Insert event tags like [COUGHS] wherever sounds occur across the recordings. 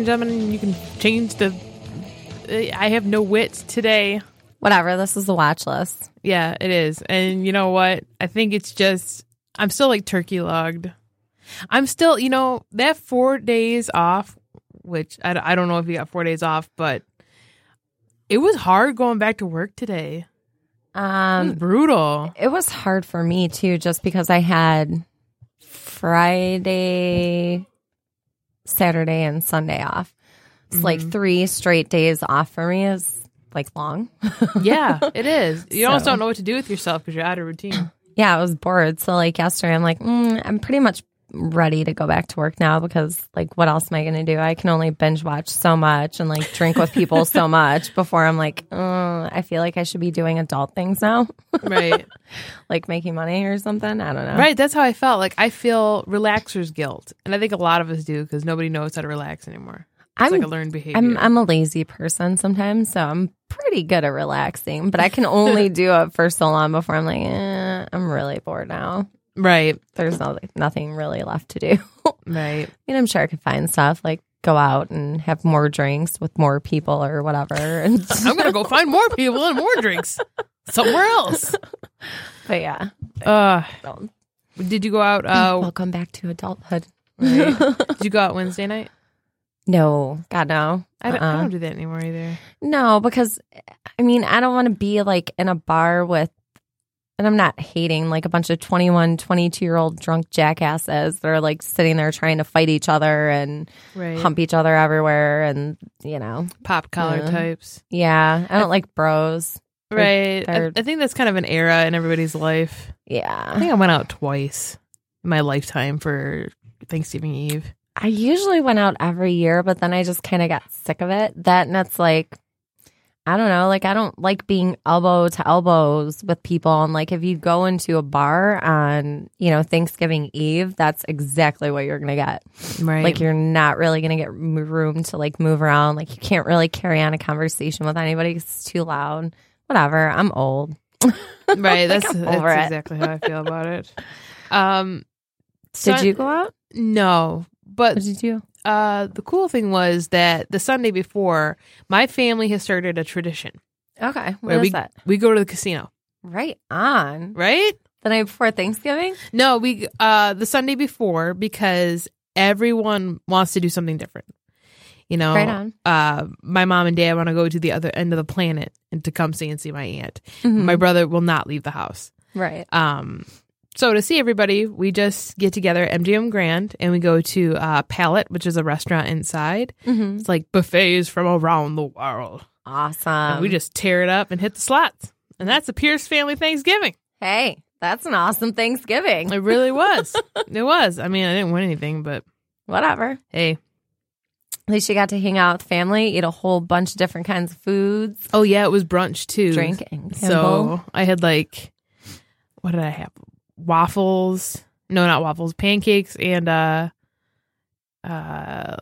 And gentlemen, you can change the. I have no wits today. Whatever. This is the watch list. Yeah, it is. And you know what? I think it's just. I'm still like turkey logged. I'm still, you know, that four days off, which I, I don't know if you got four days off, but it was hard going back to work today. It was Um, brutal. it was hard for me too, just because I had Friday, Saturday, and Sunday off. It's like three straight days off for me is like long. [LAUGHS] Yeah, it is. You almost don't know what to do with yourself because you're out of routine. yeah, I was bored. So like yesterday, I'm like, mm, I'm pretty much ready to go back to work now because like, what else am I going to do? I can only binge watch so much and like drink with people so [LAUGHS] much before I'm like, uh, I feel like I should be doing adult things now, [LAUGHS] Right. like making money or something. I don't know. Right. That's how I felt. Like I feel relaxer's guilt. And I think a lot of us do because nobody knows how to relax anymore. It's I'm like a learned behavior. I'm I'm a lazy person sometimes, so I'm pretty good at relaxing. But I can only [LAUGHS] do it for so long before I'm like, eh, I'm really bored now. Right. There's no nothing really left to do. [LAUGHS] right. I mean, I'm sure I could find stuff like go out and have more drinks with more people or whatever. [LAUGHS] And [LAUGHS] I'm going to go find more people and more drinks somewhere else. but yeah, Uh, so, did you go out? Uh, welcome back to adulthood. right. Did you go out Wednesday night? No, God no. I don't, I Uh-uh. don't do that anymore either. No, because I mean, I don't want to be like in a bar with, and I'm not hating like a bunch of 21, 22 year old drunk jackasses that are like sitting there trying to fight each other and Right. hump each other everywhere. And, you know, Pop collar Yeah. types. yeah, I don't like bros. Right. I, I think that's kind of an era in everybody's life. Yeah. I think I went out twice in my lifetime for Thanksgiving Eve. I usually went out every year, but then I just kind of got sick of it. That and it's like, I don't know, like I don't like being elbow to elbows with people. And like if you go into a bar on, you know, Thanksgiving Eve, that's exactly what you're going to get. Right. Like you're not really going to get room to like move around. Like you can't really carry on a conversation with anybody. it's too loud. Whatever. I'm old. [LAUGHS] right. [LAUGHS] That's, that's exactly how I feel about it. [LAUGHS] Um, Did Sun- you go out? No, but What did you do? Uh, the cool thing was that the Sunday before, my family has started a tradition Okay. where What is we that? we go to the casino. Right on. Right? The night before Thanksgiving? No, we uh the Sunday before because everyone wants to do something different. You know, Right on. uh, my mom and dad want to go to the other end of the planet and to come see and see my aunt. Mhm. My brother will not leave the house. Right. Um, so to see everybody, we just get together at MGM Grand and we go to uh, Palette, which is a restaurant inside. Mm-hmm. It's like buffets from around the world. Awesome. and we just tear it up and hit the slots. And that's a Pierce family Thanksgiving. hey, that's an awesome Thanksgiving. It really was. [LAUGHS] it was. I mean, I didn't win anything, but Whatever. hey. At least you got to hang out with family, eat a whole bunch of different kinds of foods, Oh yeah, it was brunch too. drinking. So I had like, what did I have? Waffles. No, not waffles. Pancakes and uh, uh,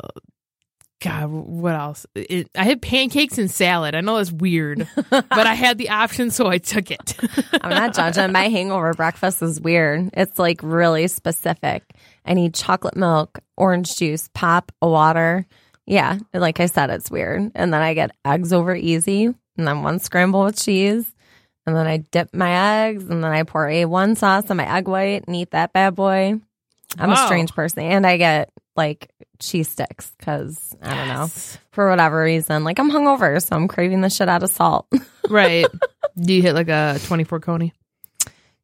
God, what else? It, I had pancakes and salad. I know that's weird, [LAUGHS] but I had the option, so I took it. [LAUGHS] I'm not judging. My hangover breakfast is weird. It's like really specific. I need chocolate milk, orange juice, pop, a water. Yeah, like I said, it's weird. And then I get eggs over easy, and then one scramble with cheese. And then I dip my eggs, and then I pour A1 sauce on my egg white and eat that bad boy. I'm Wow. a strange person. And I get like cheese sticks because I don't know. For whatever reason, like I'm hungover, so I'm craving the shit out of salt. [LAUGHS] Right. Do you hit like a 24 coney?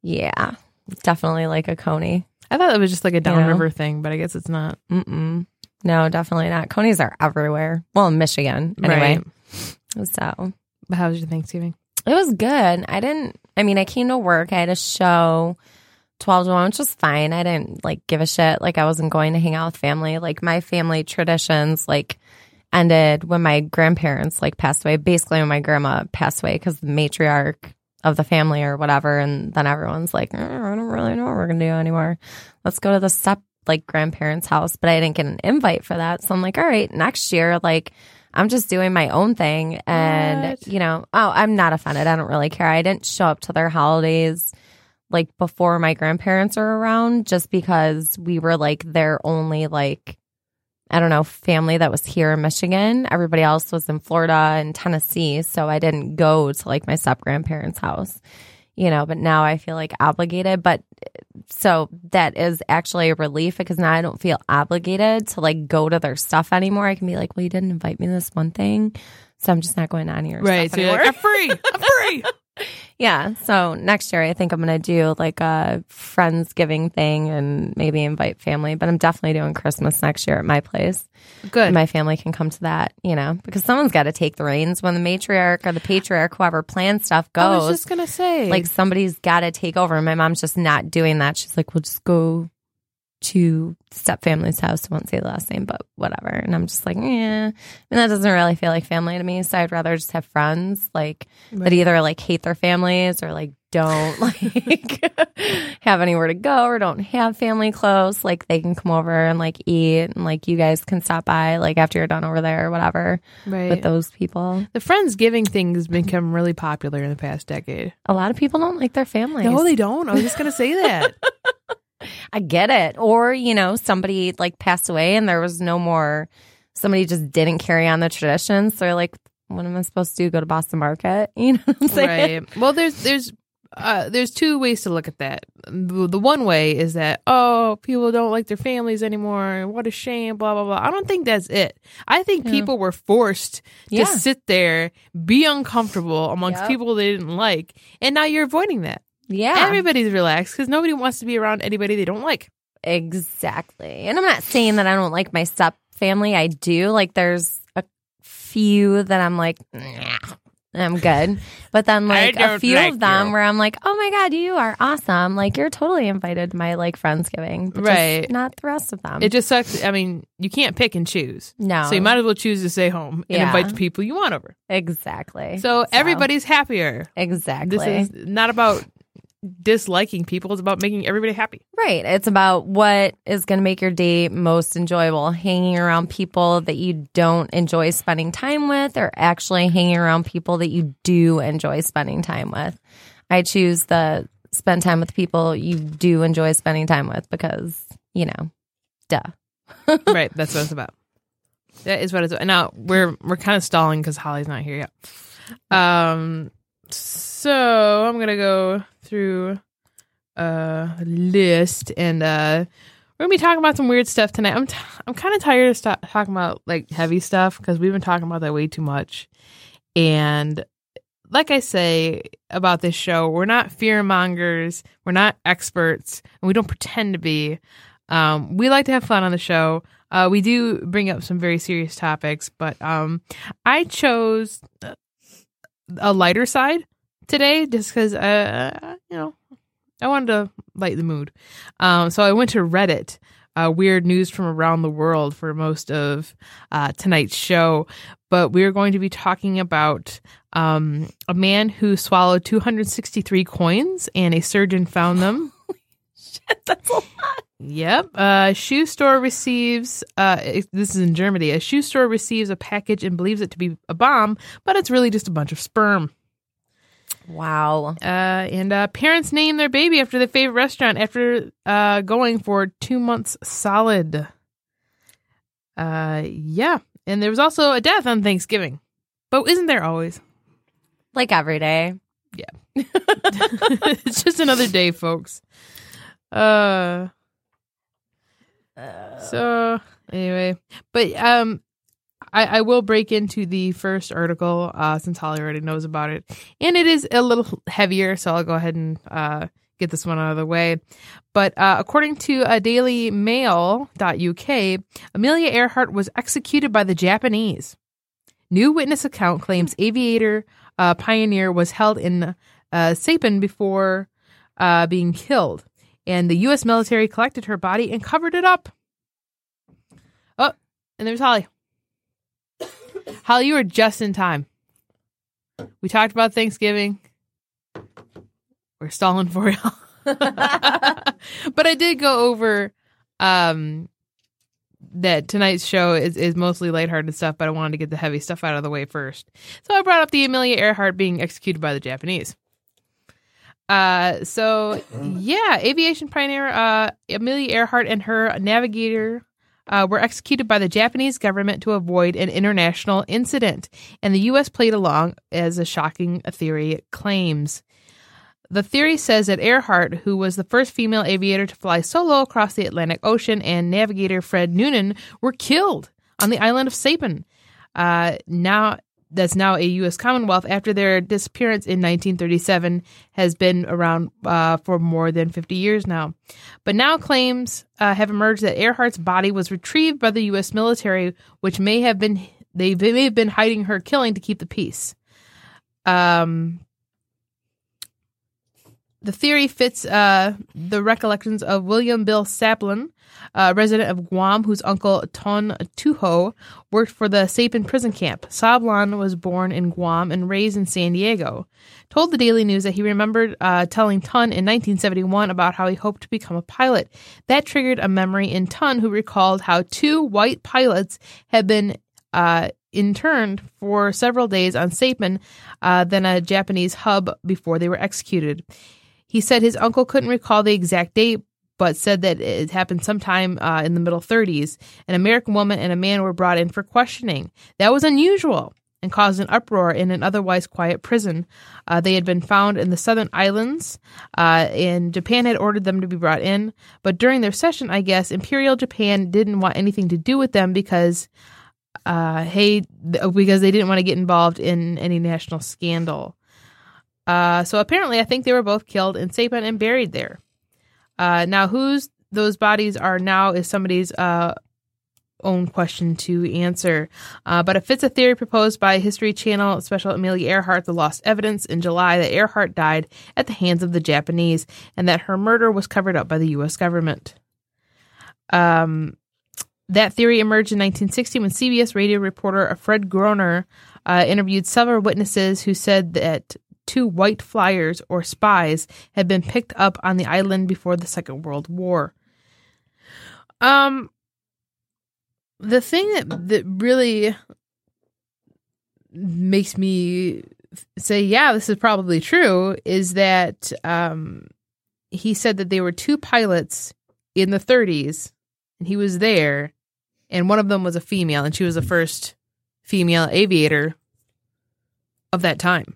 yeah, definitely like a coney. I thought it was just like a downriver Yeah. thing, but I guess it's not. Mm-mm. No, definitely not. Conies are everywhere. Well, in Michigan, anyway. Right. So how was your Thanksgiving? It was good. I didn't, I mean, I came to work. I had a show 12 to 1, which was fine. I didn't like give a shit. Like I wasn't going to hang out with family. Like my family traditions, like, ended when my grandparents like passed away basically when my grandma passed away because the matriarch of the family or whatever and then everyone's like "Eh, i don't really know what we're gonna do anymore let's go to the step like grandparents house but i didn't get an invite for that so i'm like all right next year like i'm just doing my own thing and What? you know oh i'm not offended i don't really care i didn't show up to their holidays like before my grandparents are around just because we were like their only like I don't know, family that was here in Michigan. Everybody else was in Florida and Tennessee. So I didn't go to like my step grandparents' house, you know, but now I feel like obligated. But so that is actually a relief because now I don't feel obligated to like go to their stuff anymore. I can be like, well, you didn't invite me to this one thing. So I'm just not going on your Right. stuff So you're anymore. like, I'm free. I'm free. [LAUGHS] Yeah. So next year, I think I'm going to do like a Friendsgiving thing and maybe invite family, but I'm definitely doing Christmas next year at my place. Good. My family can come to that, you know, because someone's got to take the reins when the matriarch or the patriarch, whoever plans stuff goes. I was just gonna say, Like somebody's got to take over. And my mom's just not doing that. She's like, we'll just go to step family's house. I won't say the last name, but whatever. And I'm just like, yeah. And that doesn't really feel like family to me. So I'd rather just have friends like that either like hate their families or like don't [LAUGHS] like have anywhere to go or don't have family close. Like they can come over and like eat and like you guys can stop by like after you're done over there or whatever right. with those people. the Friendsgiving thing has become really popular in the past decade. A lot of people don't like their families. No, they don't. I was just gonna say that. [LAUGHS] I get it. Or, you know, somebody like passed away and there was no more, somebody just didn't carry on the tradition. So they're like, what am I supposed to do? Go to Boston Market? [LAUGHS] You know what I'm saying? right. Well, there's there's uh, there's two ways to look at that. The, one way is that oh, people don't like their families anymore. What a shame. Blah blah blah. I don't think that's it. I think Yeah. people were forced to Yeah. sit there, be uncomfortable amongst Yep. people they didn't like, and now you're avoiding that. Yeah. Everybody's relaxed because nobody wants to be around anybody they don't like. Exactly. And I'm not saying that I don't like my step family. I do. Like there's a few that I'm like, nah, I'm good. [LAUGHS] But then like a few like of them you. where I'm like, oh my God, you are awesome. Like you're totally invited to my like Friendsgiving. But Right. not the rest of them. It just sucks. I mean, you can't pick and choose. no. So you might as well choose to stay home and Yeah. invite the people you want over. exactly. So, everybody's happier. Exactly. This is not about disliking people. It's about making everybody happy. Right. It's about what is going to make your day most enjoyable. Hanging around people that you don't enjoy spending time with, or actually hanging around people that you do enjoy spending time with. I choose the spend time with people you do enjoy spending time with because, you know, duh. [LAUGHS] right. That's what it's about. That is what it's about. Now we're we're kind of stalling because Holly's not here yet. Um. So I'm gonna go through a list and uh we're gonna be talking about some weird stuff tonight. I'm t- I'm kind of tired of st- talking about like heavy stuff because we've been talking about that way too much. And like I say about this show, we're not fear mongers, we're not experts, and we don't pretend to be. Um, we like to have fun on the show. Uh, we do bring up some very serious topics, but um, I chose a lighter side today just because, uh, you know, I wanted to light the mood. Um, so I went to Reddit, uh, weird news from around the world for most of uh, tonight's show. But we're going to be talking about um, a man who swallowed 263 coins and a surgeon found them. [LAUGHS] That's a lot. Yep. A shoe store receives, uh, it- this is in Germany, a shoe store receives a package and believes it to be a bomb, but it's really just a bunch of sperm. Wow. Uh, and uh, parents name their baby after their favorite restaurant after uh, going for two months solid. Uh, yeah. And there was also a death on Thanksgiving. But isn't there always? Like every day. Yeah. [LAUGHS] it's just another day, folks. Uh, so anyway, but um, I, I will break into the first article uh, since Holly already knows about it, and it is a little heavier, so I'll go ahead and uh, get this one out of the way. But uh, according to uh, DailyMail.uk, Amelia Earhart was executed by the Japanese. New witness account claims aviator uh, Pioneer was held in uh, Saipan before uh, being killed, and the U.S. military collected her body and covered it up. Oh, and there's Holly. Holly, you were just in time. We talked about Thanksgiving. We're stalling for y'all, [LAUGHS] but I did go over um that tonight's show is, is mostly lighthearted stuff, but I wanted to get the heavy stuff out of the way first. So I brought up the Amelia Earhart being executed by the Japanese. Uh, so yeah, aviation pioneer uh, Amelia Earhart and her navigator uh, were executed by the Japanese government to avoid an international incident, and the U.S. played along as a shocking theory claims. The theory says that Earhart, who was the first female aviator to fly solo across the Atlantic Ocean, and navigator Fred Noonan were killed on the island of Saipan. Uh, now, that's now a U.S. Commonwealth after their disappearance in 1937 has been around uh, for more than 50 years now. But now claims uh, have emerged that Earhart's body was retrieved by the U.S. military, which may have been they may have been hiding her killing to keep the peace. Um, the theory fits uh, the recollections of William Bill Sablan, a resident of Guam whose uncle Ton Tuho worked for the Saipan prison camp. Sablan was born in Guam and raised in San Diego. Told the Daily News that he remembered uh, telling Ton in 1971 about how he hoped to become a pilot. That triggered a memory in Ton, who recalled how two white pilots had been uh, interned for several days on Saipan, uh, then a Japanese hub before they were executed. He said his uncle couldn't recall the exact date, but said that it happened sometime uh, in the middle 30s. An American woman and a man were brought in for questioning. That was unusual and caused an uproar in an otherwise quiet prison. Uh, they had been found in the southern islands, uh, and Japan had ordered them to be brought in. But during their session, I guess, Imperial Japan didn't want anything to do with them because, uh, hey, because they didn't want to get involved in any national scandal. Uh, so apparently, I think they were both killed in Saipan and buried there. Uh, now, whose those bodies are now is somebody's uh, own question to answer. Uh, but it fits a theory proposed by History Channel special Amelia Earhart, The Lost Evidence, in July that Earhart died at the hands of the Japanese and that her murder was covered up by the U.S. government. Um, that theory emerged in 1960 when CBS radio reporter Fred Goerner uh, interviewed several witnesses who said that two white flyers or spies had been picked up on the island before the Second World War. Um, the thing that that really makes me say, yeah, this is probably true, is that um, he said that they were two pilots in the 30s, and he was there, and one of them was a female, and she was the first female aviator of that time.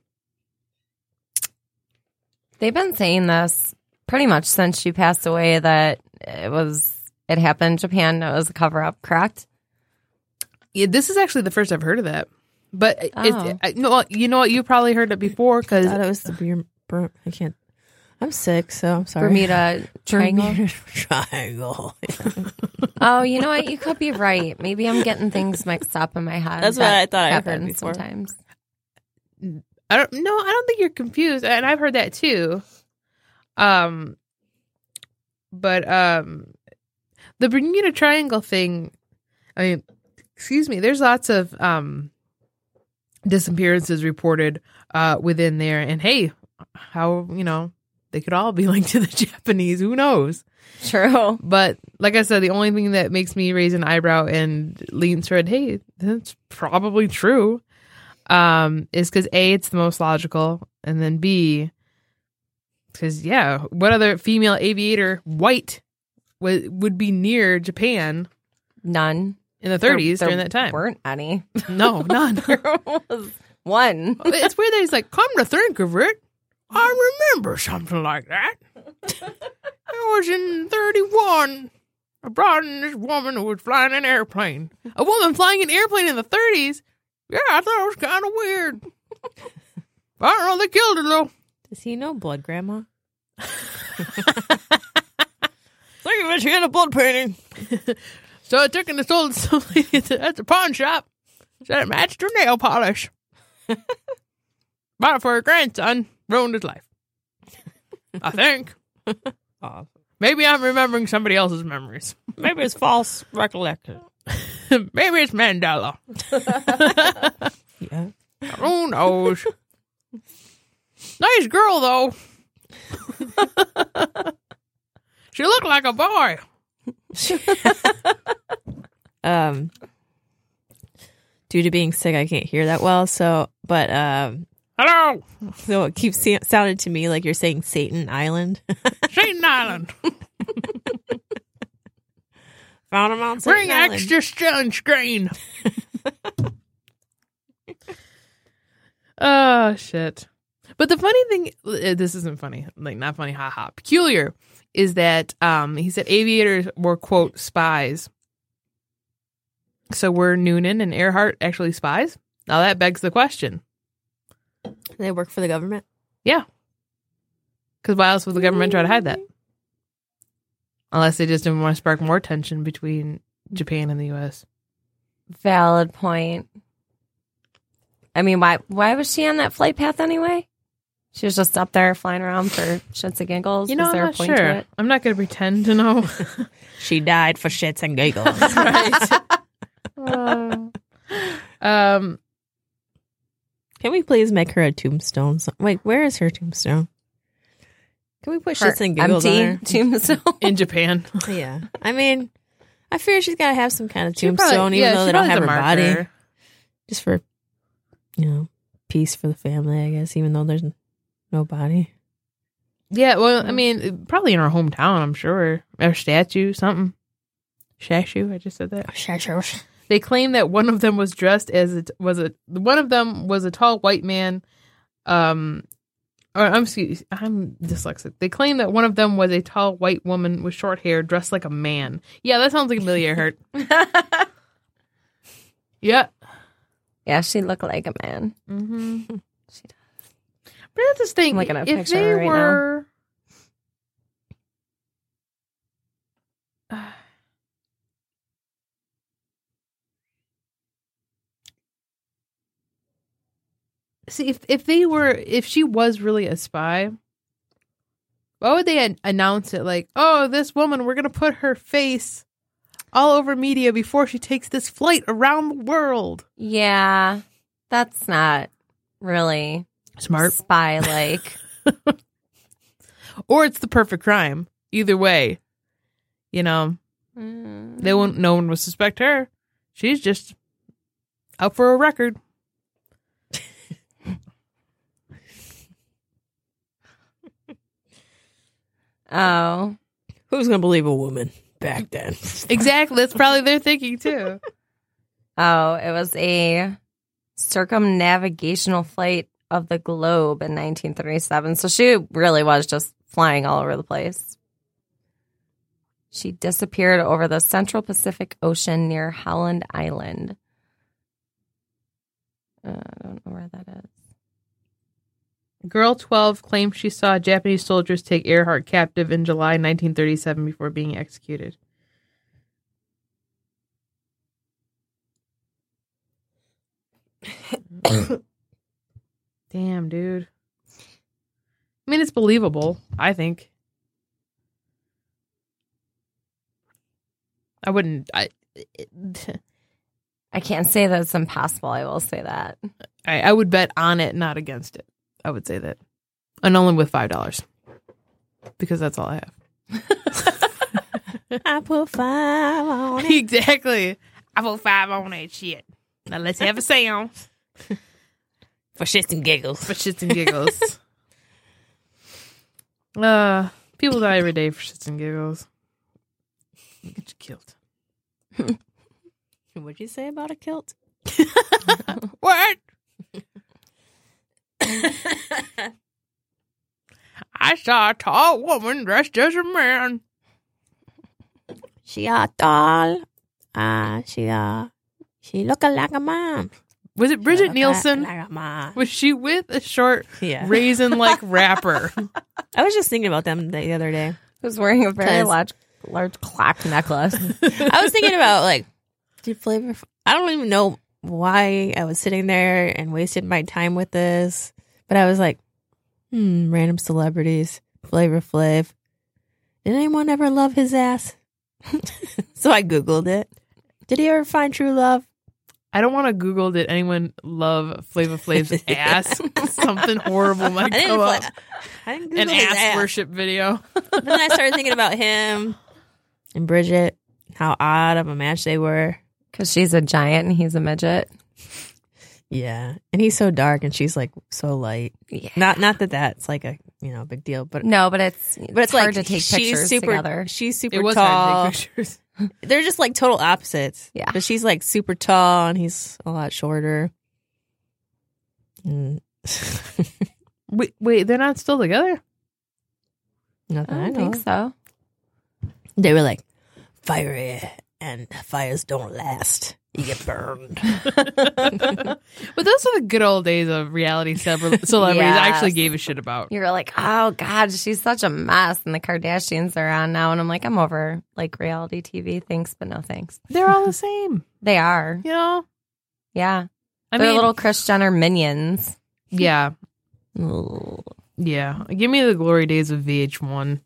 They've been saying this pretty much since she passed away that it was it happened in Japan. It was a cover up, correct? Yeah, this is actually the first I've heard of that. But Oh. it's, I, no, you know what? You probably heard it before because it was the Ber- Ber- I can't. I'm sick, so I'm sorry. Bermuda Triangle. [LAUGHS] Bermuda Triangle. [LAUGHS] Oh, you know what? You could be right. Maybe I'm getting things mixed up in my head. That's what I thought I heard before. sometimes. I don't. No, I don't think you're confused, and I've heard that too. Um, but um, the Bermuda Triangle thing. I mean, excuse me. There's lots of um disappearances reported uh within there, and hey, how you know they could all be [LAUGHS] linked to the Japanese. Who knows? True. But like I said, the only thing that makes me raise an eyebrow and lean toward, hey, that's probably true, um, is because A, it's the most logical, and then B, because, yeah, what other female aviator, white, would, would be near Japan None. in the There- 30s there during that time? weren't any. No, [LAUGHS] none. there was one. it's weird that he's like, come to think of it, I remember something like that. [LAUGHS] I was in 31. I brought in this woman who was flying an airplane. A woman flying an airplane in the 30s? Yeah, I thought it was kind of weird. I don't know, they killed her though. Does he know blood grandma? Think of it, she had a blood painting. So I took and sold it to somebody [LAUGHS] at the, at the pawn shop. Said it matched her nail polish. Bought it for her grandson. Ruined his life. I think. [LAUGHS] Oh, Maybe I'm remembering somebody else's memories. maybe it's false recollection. [LAUGHS] Maybe it's Mandela. [LAUGHS] Yeah. Who knows? nice girl, though. [LAUGHS] she looked like a boy. Um, due to being sick, I can't hear that well. So, but um, Hello, so it keeps sounding to me like you're saying Satan Island. Satan Island. Found him on Satan Bring Island. extra sunscreen. [LAUGHS] oh shit! But the funny thing, uh, this isn't funny. Like not funny. Haha. Peculiar is that um he said aviators were quote spies. So were Noonan and Earhart actually spies? Now that begs the question. They work for the government. Yeah. Because why else would the government try to hide that? Unless they just didn't want to spark more tension between Japan and the U.S. Valid point. I mean, why why was she on that flight path anyway? She was just up there flying around for shits and giggles. You know, was I'm there not a point sure. to it? I'm not going to pretend to know. [LAUGHS] She died for shits and giggles. [LAUGHS] right. [LAUGHS] um, Can we please make her a tombstone? So- Wait, where is her tombstone? Can we put Her shits and giggles on her? [LAUGHS] tombstone. [LAUGHS] in Japan. [LAUGHS] Yeah, I mean, I figure she's got to have some kind of She tombstone, probably- even yeah, though she they don't probably have her has a body, marker. just for you know peace for the family. I guess, even though there's no body. Yeah, well, I mean, probably in our hometown, I'm sure. Or statue, something. Statue, I just said that. Shashu. They claim that one of them was dressed as it was a one of them was a tall white man. Um, or I'm excuse, I'm dyslexic. They claim that one of them was a tall white woman with short hair, dressed like a man. Yeah, that sounds like Amelia Earhart. [LAUGHS] yeah. yeah, she looked like a man. Mm-hmm. [LAUGHS] She does. But that's just think. I'm looking at a if picture they right now. See if if they were if she was really a spy, why would they an- announce it like, oh, this woman, we're gonna put her face all over media before she takes this flight around the world? Yeah, that's not really Smart. spy like. [LAUGHS] Or it's the perfect crime. Either way, you know. Mm. They won't. No one will suspect her. She's just out for a record. Oh, Who's gonna believe a woman back then? [LAUGHS] Exactly. That's probably their thinking too. oh, it was a circumnavigational flight of the globe in 1937. So she really was just flying all over the place. She disappeared over the Central Pacific Ocean near Howland Island. Uh, I don't know where that is. Girl 12 claims she saw Japanese soldiers take Earhart captive in July 1937 before being executed. Damn, dude. I mean, it's believable, I think. I wouldn't. I, it, [LAUGHS] I can't say that it's impossible. I will say that. I, I would bet on it, not against it. I would say that, and only with five dollars, because that's all I have. [LAUGHS] I put five on it. exactly. I put five on that shit. Now let's have a seance [LAUGHS] for shits and giggles. for shits and giggles. [LAUGHS] uh, people die every day for shits and giggles. You get you killed. What'd you say about a kilt? What? [LAUGHS] I saw a tall woman dressed as a man. She a tall. Ah, she uh, she looking like a mom. Was it Bridget Nielsen? Like a mom. Was she with a short [LAUGHS] Yeah. raisin like [LAUGHS] rapper? I was just thinking about them the other day. I was wearing a very 'Cause- large, large clock necklace? I was thinking about like, did Flavor? I don't even know why I was sitting there and wasted my time with this, but I was like, hmm, random celebrities, Flavor Flav. Did anyone ever love his ass? [LAUGHS] so I googled it. Did he ever find true love? I don't want to Google did anyone love Flava Flav's [LAUGHS] ass? [LAUGHS] Something horrible might I didn't, come pla- up. I didn't Google An his ass, ass. worship video. But then I started thinking about him and Bridget, how odd of a match they were. Because she's a giant and he's a midget. Yeah, and he's so dark, and she's like so light. Yeah. Not not that that's like a you know big deal, but No, but it's but it's, hard like to take she's pictures super, together. She's super It was tall. hard to take pictures. [LAUGHS] They're just like total opposites. Yeah. but she's like super tall, and he's a lot shorter. Mm. [LAUGHS] Wait, wait, they're not still together? Nothing I I don't know. think so. They were like fiery, and fires don't last. You get burned. [LAUGHS] But those are the good old days of reality celebra- celebrities I actually gave a shit about. You're like, oh God, she's such a mess. And the Kardashians are on now. And I'm like, I'm over like reality TV. Thanks, but no thanks. They're all the same, [LAUGHS] They are. you know? Yeah. I They're mean, little Kris Jenner minions. yeah, yeah. Give me the glory days of VH1,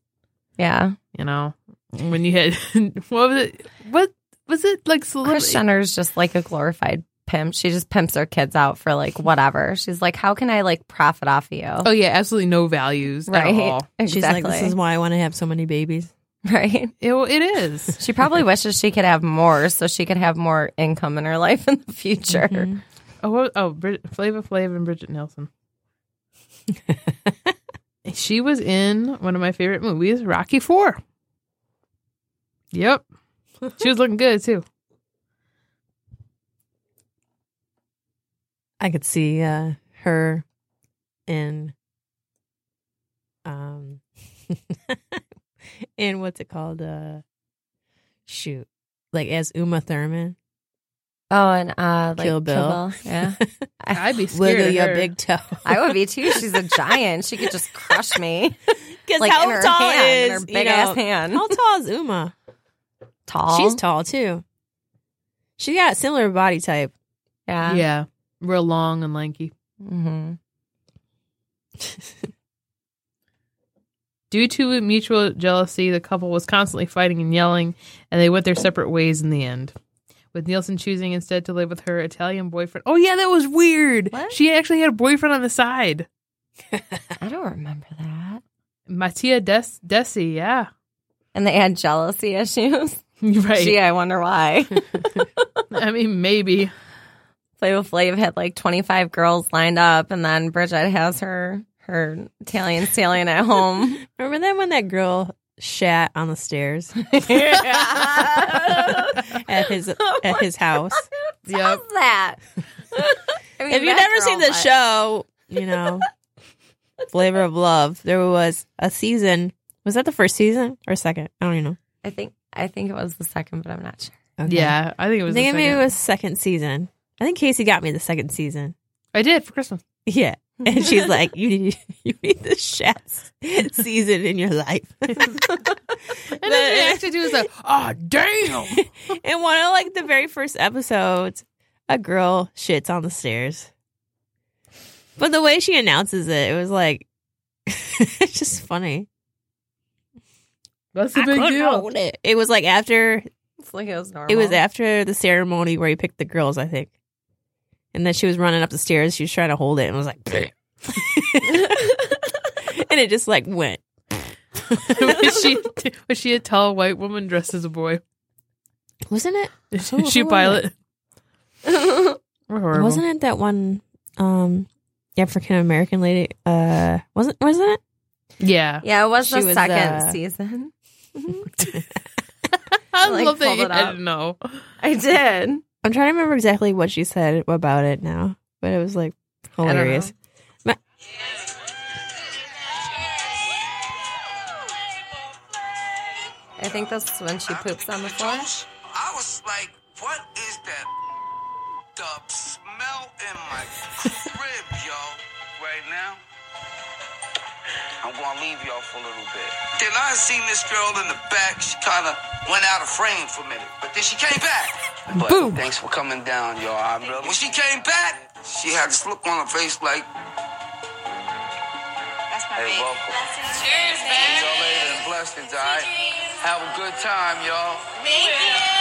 Yeah. you know? When you had, [LAUGHS] what was it? What was it like celebrity? Kris Jenner's just like a glorified pimp. She just pimps her kids out for like whatever. She's like, how can I like profit off of you? Oh, yeah, absolutely no values right. at all. Exactly. [LAUGHS] She's like, this is why I want to have so many babies. [LAUGHS] right. It, it is. She probably [LAUGHS] wishes she could have more so she could have more income in her life in the future. Mhm. Oh, what, oh, Brid- Flava Flav and Bridget Nielsen. she was in one of my favorite movies, Rocky Four. Yep, she was looking good too. I could see uh, her in um [LAUGHS] in what's it called? Uh shoot. Like as Uma Thurman. Oh, and uh, like Kill Bill. Yeah. [LAUGHS] I'd be scared Wiggle of your big toe. [LAUGHS] I would be too. She's a giant. She could just crush me. Because Like how in her tall hand, in is her you big know, ass hand. How tall is Uma? Tall. She's tall too. She got a similar body type. Yeah. Yeah, real long and lanky. hmm [LAUGHS] Due to mutual jealousy, the couple was constantly fighting and yelling, and they went their separate ways in the end. With Nielsen choosing instead to live with her Italian boyfriend. Oh yeah, that was weird. What? She actually had a boyfriend on the side. [LAUGHS] I don't remember that. Mattia Des- Desi, yeah. And they had jealousy issues. [LAUGHS] right. Gee, I wonder why. [LAUGHS] I mean, maybe. Flavor Flav had like 25 girls lined up, and then Bridget has her her Italian stallion at home. [LAUGHS] Remember that when that girl shat on the stairs at his at his house? Yep. that? I mean, if you've never seen the but- show, you know, Flavor of Love, there was a season. Was that the first season or second? I don't even know. I think I think it was the second, but I'm not sure. Okay. Yeah, I think it was. I think the maybe it second. was second season. I think Casey got me the second season. I did for Christmas. Yeah. [LAUGHS] And she's like, you need [LAUGHS] you need the Shat season in your life. [LAUGHS] And then they actually do is like, oh damn. In one of like the very first episodes, a girl shits on the stairs. But the way she announces it, it was like it's just funny. That's the big deal. hold It. it was like after It's like it was normal. it was after the ceremony where he picked the girls, I think. And then she was running up the stairs. She was trying to hold it and was like, [LAUGHS] and it just like went. [LAUGHS] was she was she a tall white woman dressed as a boy? Wasn't it? Is Who- she who was pilot? [LAUGHS] We're. Wasn't it that one um African American lady? Uh wasn't wasn't it? Yeah. yeah, it was She the was, second uh, season. [LAUGHS] I Like, love that pulled you didn't know. I did. I'm trying to remember exactly what she said about it now, but it was like don't know. hilarious. Ma- I think that's when she poops on the floor. I was like, what is that? The smell in my [LAUGHS] crib, yo, right now. I'm gonna leave y'all for a little bit. Then I seen this girl in the back. She kind of went out of frame for a minute, but then she came back. But Boom. thanks for coming down, y'all. I really. When she came back, she had this look on her face like, That's my "Hey, baby. welcome." Cheers, See man. y'all later and blessings, alright? Have a good time, y'all.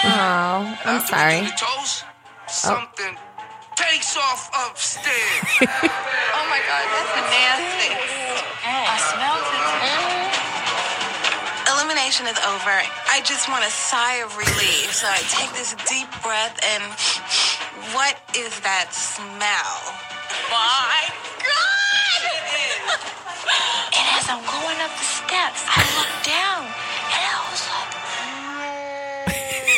Oh, I'm After sorry. we do the toast, oh. something takes off upstairs. [LAUGHS] Oh my god, that's nasty. Elimination is over. I just want a sigh of relief. So I take this deep breath and what is that smell? My God! and as I'm going up the steps, I look down and I was like, [LAUGHS] hey,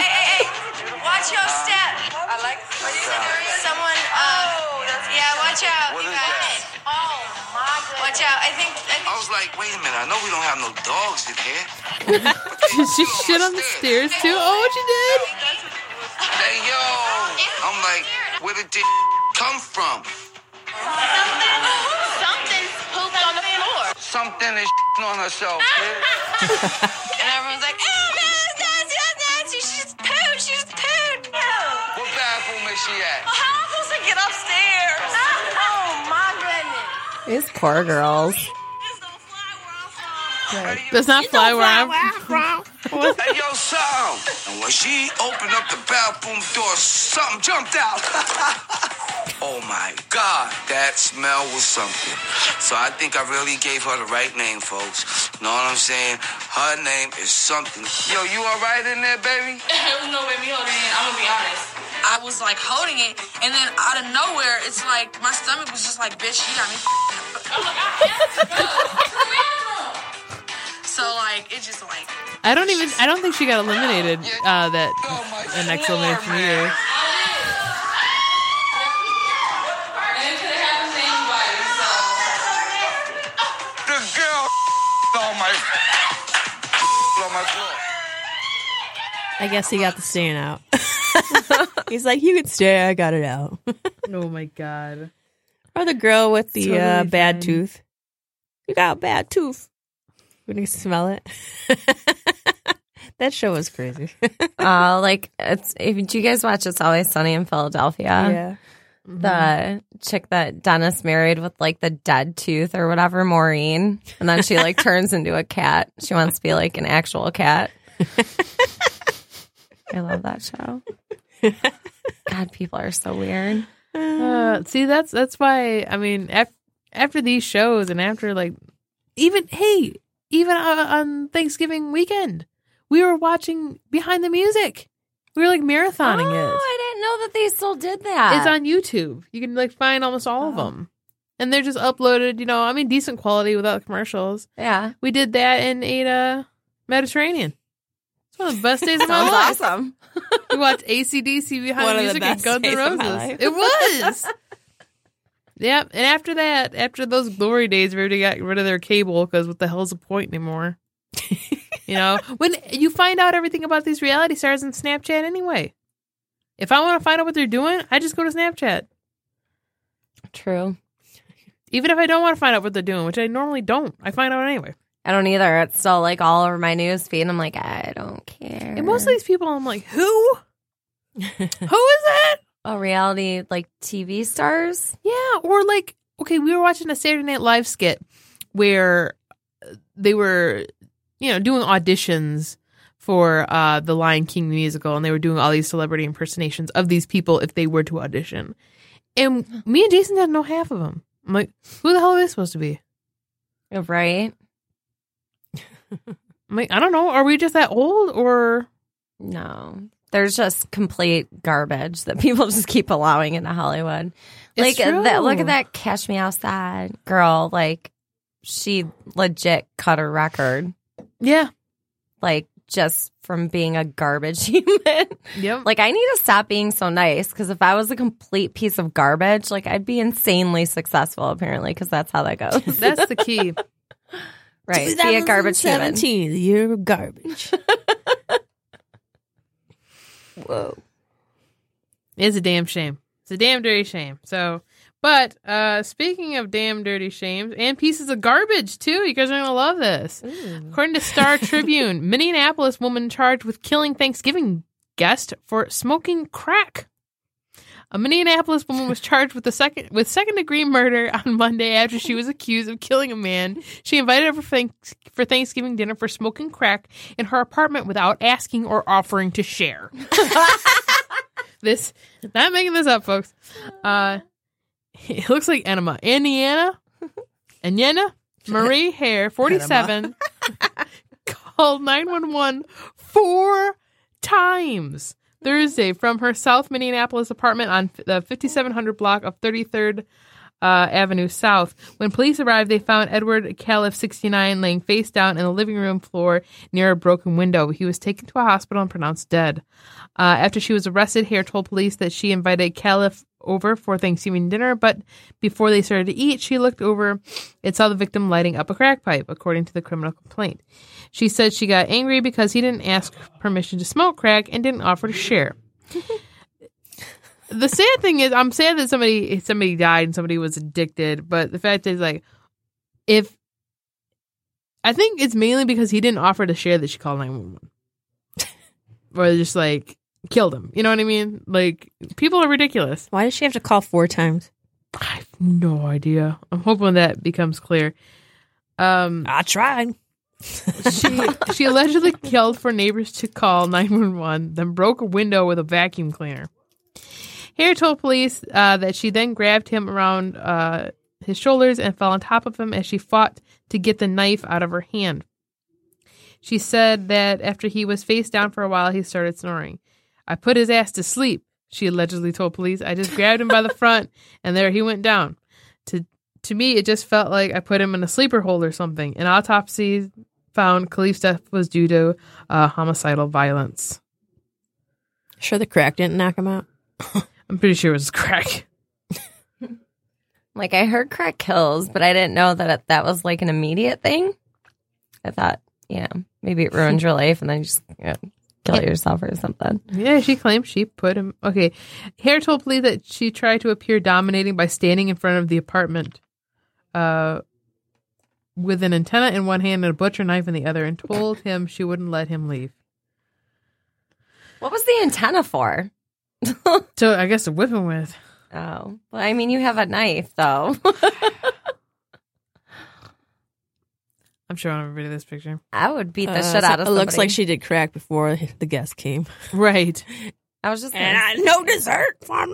hey, hey, watch your step. I like Someone, um, yeah, watch out, you guys. My goodness. Watch out. I think, I I was like, wait a minute, I know we don't have no dogs in here. [LAUGHS] Did she shit on the stairs too? Oh, she did. Hey, yo. I'm like, where did this come from? Something, something's pooped on the floor. Something is on herself. [LAUGHS] And everyone's like, oh, man, that's nasty, that's nasty. She's pooed, she's pooed. What bathroom is she at? How am I supposed to get upstairs? These poor girls. From. Does not fly where I'm. [LAUGHS] Hey, yo, Sam. And when she opened up the bathroom door, something jumped out. [LAUGHS] oh my God, that smell was something. So I think I really gave her the right name, folks. Know what I'm saying? Her name is something. Yo, you all right in there, baby? There was [LAUGHS] no way me holding it. I'm gonna be honest. I was like holding it, and then out of nowhere, it's like my stomach was just like, "Bitch, you got me." I'm like, I have to go. So like, it just like. I don't even. I don't think she got eliminated. Uh, that Oh, my the next floor, elimination man. either. And it could have happened to anybody. So. The girl [LAUGHS] on my [LAUGHS] on my floor. I guess he got the stain out. [LAUGHS] He's like, you can stay. I got it out. Oh my god. or the girl with the uh, bad tooth. You got a bad tooth. When you smell it. [LAUGHS] that show was crazy. [LAUGHS] Uh, like it's if do you guys watch It's Always Sunny in Philadelphia? yeah. The chick that Dennis married with like the dead tooth or whatever, Maureen, and then she like [LAUGHS] turns into a cat. She wants to be like an actual cat. I love that show. God, people are so weird. Uh, see, that's that's why. I mean, after these shows and after like, even hey, even uh, on Thanksgiving weekend, we were watching Behind the Music. We were like marathoning oh, it. I didn't know that they still did that. It's on YouTube. You can like find almost all of Oh. them, and they're just uploaded. You know, I mean, decent quality without commercials. yeah. We did that and ate a Mediterranean. It's one of the best days of my life. awesome. We watched ACDC behind One of music and Guns N' of Roses. It was. Yep. And after that, after those glory days, everybody got rid of their cable because what the hell's the point anymore? [LAUGHS] you know, when you find out everything about these reality stars in Snapchat anyway. If I want to find out what they're doing, I just go to Snapchat. True. Even if I don't want to find out what they're doing, which I normally don't, I find out anyway. I don't either. It's still like all over my news feed. And I'm like, I don't care. And most of these people, I'm like, who? [LAUGHS] who is that? Oh, reality like TV stars. Yeah, or like okay, we were watching a Saturday Night Live skit where uh, they were, you know, doing auditions for uh the Lion King musical, and they were doing all these celebrity impersonations of these people if they were to audition. And me and Jason didn't know half of them. I'm like, who the hell are they supposed to be? Right? [LAUGHS] I'm like, I don't know. Are we just that old, or No. There's just complete garbage that [LAUGHS] people just keep allowing into Hollywood. Like that look at that Cash Me Outside girl. Like she legit cut a record. yeah, Like just from being a garbage [LAUGHS] human. yep, like I need to stop being so nice because if I was a complete piece of garbage, like I'd be insanely successful apparently because that's how that goes. [LAUGHS] that's the key. right. Be a garbage human. 2017, the year of garbage. Whoa. It's a damn shame. It's a damn dirty shame. So But uh speaking of damn dirty shames and pieces of garbage too, you guys are gonna love this. According to Star [LAUGHS] Tribune, Minneapolis woman charged with killing Thanksgiving guest for smoking crack. A Minneapolis woman was charged with the second with second degree murder on Monday after she was accused of killing a man she invited over for, thanks, for Thanksgiving dinner for smoking crack in her apartment without asking or offering to share. [LAUGHS] this not making this up, folks. Uh, it looks like enema. Indiana, [LAUGHS] Indiana Marie Hare, forty-seven, [LAUGHS] called nine one one four times Thursday from her South Minneapolis apartment on the 5700 block of 33rd uh, Avenue South. When police arrived, they found Edward Califf, 69, laying face down in the living room floor near a broken window. He was taken to a hospital and pronounced dead. Uh, after she was arrested, Hare told police that she invited Califf over for Thanksgiving dinner, but before they started to eat, she looked over and saw the victim lighting up a crack pipe, according to the criminal complaint. She said she got angry because he didn't ask permission to smoke crack and didn't offer to share. [LAUGHS] the sad thing is, I'm sad that somebody somebody died and somebody was addicted, but the fact is, like, if I think it's mainly because he didn't offer to share that she called nine one one, [LAUGHS] or just like killed him. You know what I mean? Like, people are ridiculous. Why does she have to call four times? I have no idea. I'm hoping that becomes clear. Um, I tried. she she allegedly [LAUGHS] yelled for neighbors to call 911, then broke a window with a vacuum cleaner. Hare told police uh, that she then grabbed him around uh, his shoulders and fell on top of him as she fought to get the knife out of her hand. She said that after he was face down for a while, he started snoring. I put his ass to sleep, she allegedly told police. I just grabbed him by the front, [LAUGHS] and there he went down. To to me, it just felt like I put him in a sleeper hold or something. An autopsy found Califf's death was due to uh, homicidal violence. Sure, the crack didn't knock him out. [LAUGHS] I'm pretty sure it was crack. [LAUGHS] Like I heard crack kills, but I didn't know that it, that was like an immediate thing. I thought, you know, maybe it ruins your life and then you just you know, kill yourself or something. Yeah, she claims she put him. Okay, Hare told police that she tried to appear dominating by standing in front of the apartment, uh, with an antenna in one hand and a butcher knife in the other, and told him she wouldn't let him leave. What was the antenna for? [LAUGHS] So I guess to whip him with. Oh, well, I mean, you have a knife though. [LAUGHS] I'm showing everybody this picture. I would beat the Uh, shit so out of It looks like she did crack before the guest came. Right. I was just. And gonna- I no dessert for me.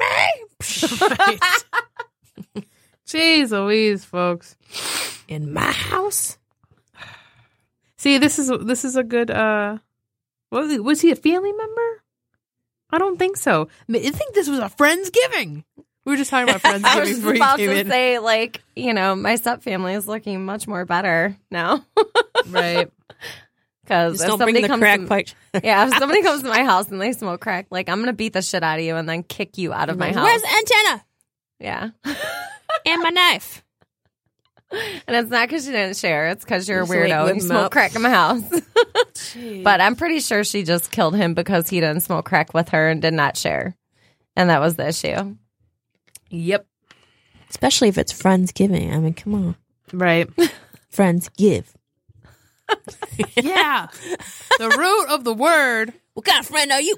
right. [LAUGHS] Jeez Louise, folks. In my house. See, this is this is a good. uh Was he, was he a family member? I don't think so. I think this was a friendsgiving. We were just talking about [LAUGHS] friendsgiving I was just before you about came to in. say, like, you know, my step family is looking much more better now. [LAUGHS] right. Because if don't bring somebody the comes, crack to, pipe. [LAUGHS] yeah, if somebody comes to my house and they smoke crack, like I'm gonna beat the shit out of you and then kick you out of my house. Where's the antenna yeah, and my knife? And it's not because you didn't share; it's because you're a weirdo and you smoke up. crack in my house. but I'm pretty sure she just killed him because he didn't smoke crack with her and did not share, and that was the issue. Yep. Especially if it's Friendsgiving. I mean, come on. Right. [LAUGHS] Friends give. [LAUGHS] yeah. The root of the word. What kind of friend are you?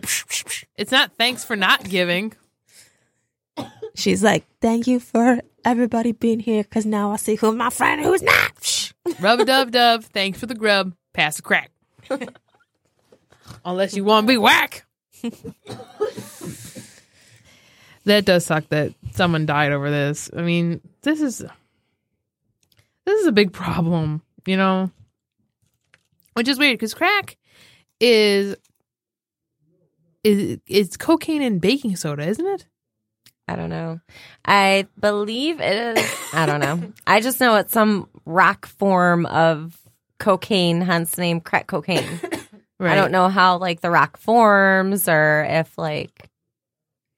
It's not thanks for not giving. She's like, thank you for everybody being here because now I see who my friend who's not. [LAUGHS] Rub dub dub. Thanks for the grub. Pass the crack. Unless you want to be whack. that does suck that someone died over this. I mean, this is this is a big problem, you know. Which is weird because crack is is it's cocaine and baking soda, isn't it? I don't know. I believe it is. I don't know. I just know it's some rock form of cocaine, hence the name crack cocaine. Right. [COUGHS] I don't know how like the rock forms or if like.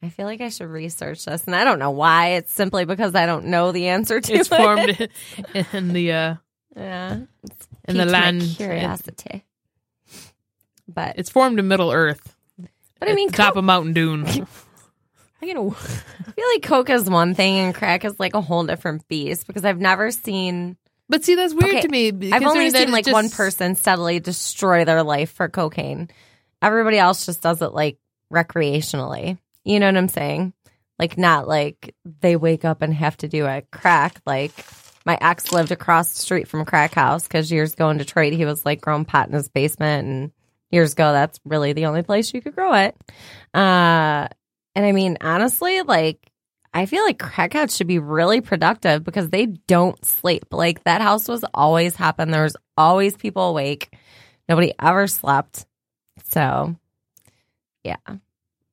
I feel like I should research this, and I don't know why. It's simply because I don't know the answer to It's it. formed [LAUGHS] in the uh yeah, in the land. curiosity. But It's formed in Middle Earth. but I mean, top co- of Mountain Dune. [LAUGHS] I get a. [LAUGHS] I feel like Coke is one thing and crack is like a whole different beast because I've never seen. But see, that's weird Okay, to me. I've only seen like just- one person steadily destroy their life for cocaine. Everybody else just does it like recreationally. You know what I'm saying? Like not like they wake up and have to do a Crack like my ex lived across the street from a crack house because years ago in Detroit he was like growing pot in his basement and years ago that's really the only place you could grow it. Uh, and I mean honestly, like I feel like crackheads should be really productive because they don't sleep. Like that house was always hopping. There was always people awake. Nobody ever slept. So, yeah.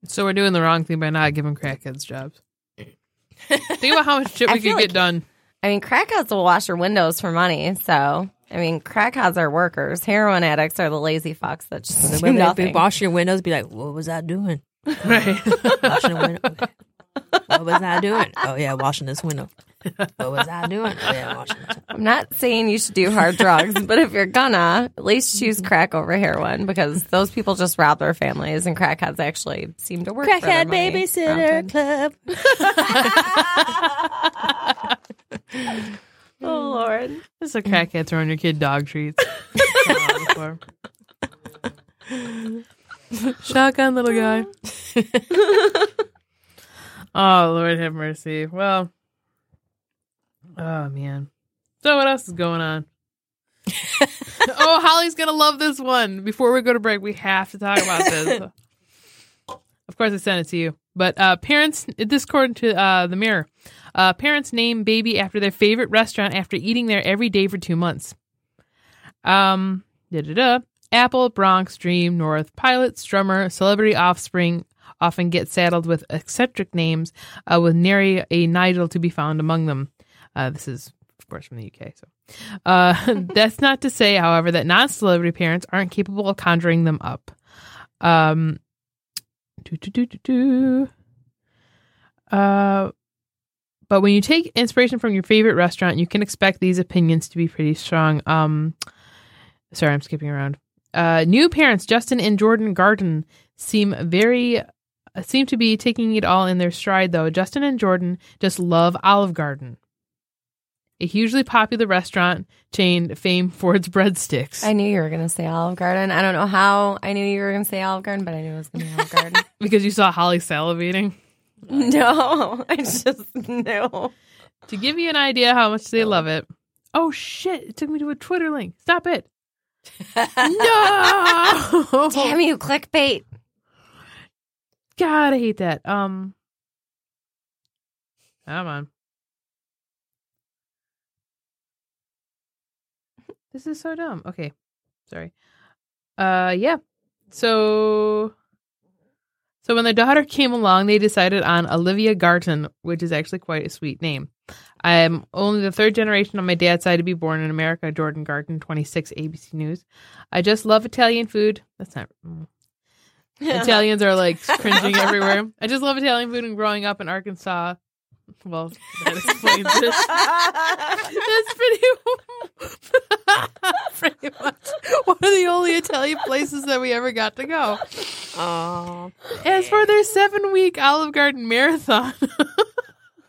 So we're doing the wrong thing by not giving crackheads jobs. Think about how much shit [LAUGHS] we could like- get done. I mean, crackheads will wash your windows for money. So, I mean, crackheads are workers. Heroin addicts are the lazy fucks that just do When they be nothing. washing your windows, be like, "What was I doing? Right. Washing the window. What was I doing? Oh yeah, washing this window. What was I doing? Oh yeah, washing this. I'm not saying you should do hard drugs, [LAUGHS] but if you're gonna, at least choose crack over heroin because those people just rob their families, and crackheads actually seem to work. for their Crackhead money babysitter often. club. [LAUGHS] Oh Lord. It's a crackhead throwing your kid dog treats. [LAUGHS] Saw it before. Shotgun little guy. [LAUGHS] oh Lord have mercy. Well, oh man. So what else is going on? [LAUGHS] oh, Holly's gonna love this one. Before we go to break, we have to talk about this. [LAUGHS] of course, I sent it to you. But uh, parents, this according to uh, the Mirror, uh, parents name baby after their favorite restaurant after eating there every day for two months. Um, da da da. Apple, Bronx, Dream, North, Pilot, Strummer, Celebrity Offspring often get saddled with eccentric names, uh, with nary a Nigel to be found among them. Uh, this is, of course, from the UK. So uh, [LAUGHS] that's not to say, however, that non-celebrity parents aren't capable of conjuring them up. Um. Uh, but when you take inspiration from your favorite restaurant, you can expect these opinions to be pretty strong. Um, sorry, I'm skipping around. Uh, new parents Justin and Jordan Garden seem very uh, seem to be taking it all in their stride. Though Justin and Jordan just love Olive Garden, a hugely popular restaurant chain famed for its breadsticks. I knew you were gonna say Olive Garden. I don't know how I knew you were gonna say Olive Garden, but I knew it was gonna be Olive Garden. [LAUGHS] because you saw Holly salivating. no, [LAUGHS] I just knew. To give you an idea how much they love it. Oh shit! It took me to a Twitter link. Stop it. No. [LAUGHS] Damn you, clickbait. God, I hate that. Um, come on. This is so dumb. Okay, sorry. Uh, yeah. So, so when their daughter came along, they decided on Olivia Garton, which is actually quite a sweet name. I'm only the third generation on my dad's side to be born in America. Jordan Garden, 26, ABC News. I just love Italian food. That's not. mm. [LAUGHS] Italians are like cringing everywhere. I just love Italian food and growing up in Arkansas. Well, that explains it. That's pretty, [LAUGHS] pretty much one of the only Italian places that we ever got to go. Oh, As for their seven week Olive Garden marathon, [LAUGHS]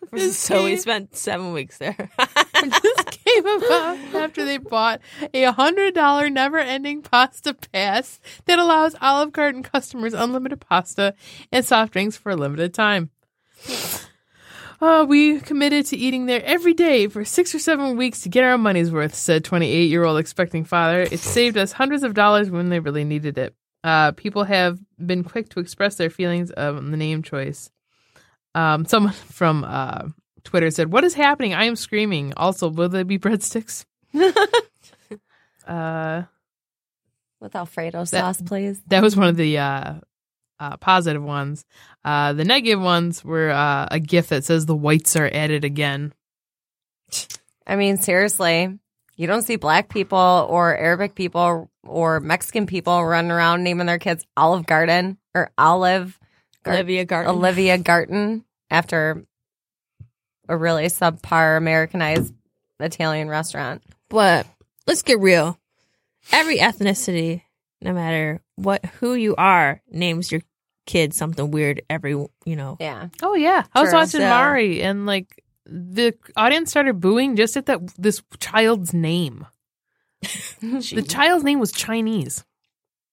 [LAUGHS] this so we spent seven weeks there. [LAUGHS] this came about after they bought a hundred dollar never ending pasta pass that allows Olive Garden customers unlimited pasta and soft drinks for a limited time. [SIGHS] Uh, we committed to eating there every day for six or seven weeks to get our money's worth, said 28 year old expecting father. It saved us hundreds of dollars when they really needed it. Uh, people have been quick to express their feelings of the name choice. Um, someone [LAUGHS] from uh, Twitter said, "What is happening? I am screaming." Also, will there be breadsticks? uh, With Alfredo That- sauce, please. that was one of the uh, uh, positive ones. Uh, the negative ones were uh, a gift that says the whites are at it again. I mean, seriously, you don't see black people or Arabic people or Mexican people running around naming their kids Olive Garden or Olive Gar- Olivia Garden. Olivia Garten after a really subpar Americanized Italian restaurant. But let's get real. Every ethnicity, no matter what who you are, names your kid something weird every, you know. Yeah. Oh yeah, I was Sure. watching So- Maury, and like the audience started booing just at that this child's name. [LAUGHS] The child's name was Chinese.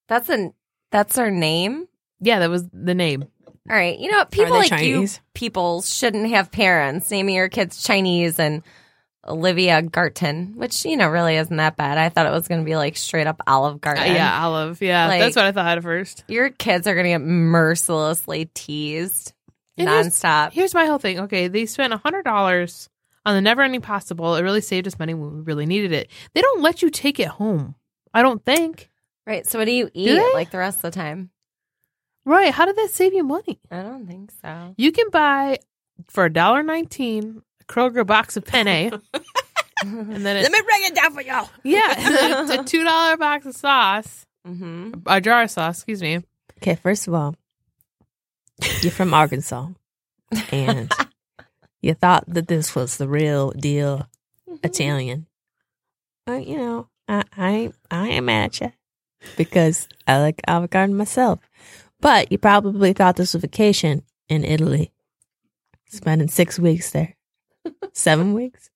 That's an that's her name. Yeah, that was the name. All right. You know what? People like Chinese? you people shouldn't have parents naming your kids Chinese and Olivia Garton, which, you know, really isn't that bad. I thought it was going to be like straight up Olive Uh, Garden. yeah, Olive. Yeah, Like- that's what I thought at first. Your kids are going to get mercilessly teased And here's- nonstop. Here's my whole thing. Okay, they spent a hundred dollars on the never ending Possible. It really saved us money when we really needed it. They don't let you take it home. I don't think. Right. So what do you eat they? like the rest of the time? Right? How did that save you money? I don't think so. You can buy for a dollar nineteen a Kroger box of penne, [LAUGHS] and then it, Let me break it down for y'all. yeah, it's a [LAUGHS] two dollar box of sauce, hmm a jar of sauce. Excuse me. Okay, first of all, you're from Arkansas, and [LAUGHS] you thought that this was the real deal Italian. Uh, you know, I I I am mad at you because I like avocado myself, but you probably thought this was vacation in Italy, spending six weeks there, [LAUGHS] seven weeks.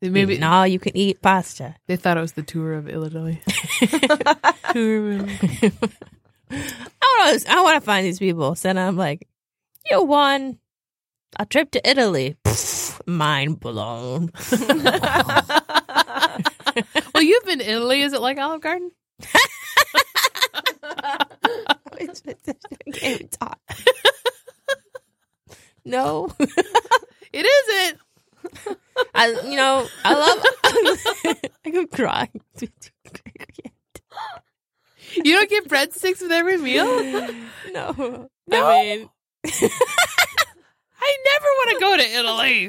Maybe all you can eat pasta. they thought it was the tour of Illinois. [LAUGHS] Tour of- I want to. I want to find these people. So then I'm like, you won a trip to Italy. Pfft, mind blown. [LAUGHS] well, you've been to Italy. Is it like Olive Garden? I can't even talk. No, It isn't. I. You know, I love. [LAUGHS] [LAUGHS] I could cry. [LAUGHS] You don't get breadsticks with every meal. No, No. I mean, I never want to go to Italy.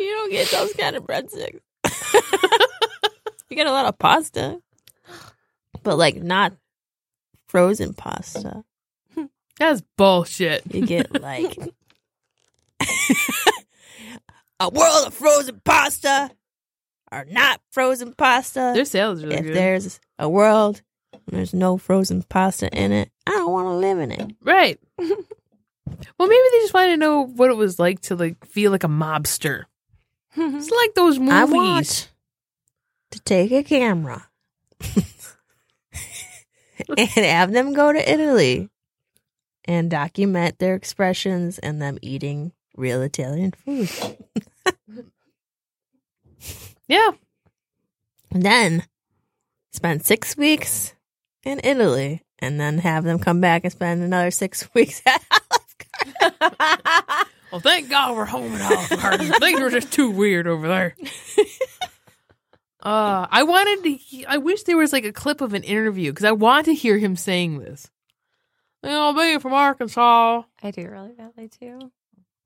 you don't get those kind of breadsticks. you get a lot of pasta, but like not frozen pasta. That's bullshit. You get [LAUGHS] like a world of frozen pasta or not frozen pasta. Their sales really if good. there's a world and there's no frozen pasta in it, I don't want to live in it. Right. [LAUGHS] well, maybe they just wanted to know what it was like to like feel like a mobster. [LAUGHS] It's like those movies. I want to take a camera [LAUGHS] and have them go to Italy and document their expressions and them eating real Italian food. [LAUGHS] Yeah. And then spend six weeks in Italy and then have them come back and spend another six [LAUGHS] weeks at Olive Garden. Well, thank God we're home at Olive Garden. Things were just too weird over there. Uh, I wanted to. he- I wish there was like a clip of an interview because I want to hear him saying this. You know, being from Arkansas, I do really badly too.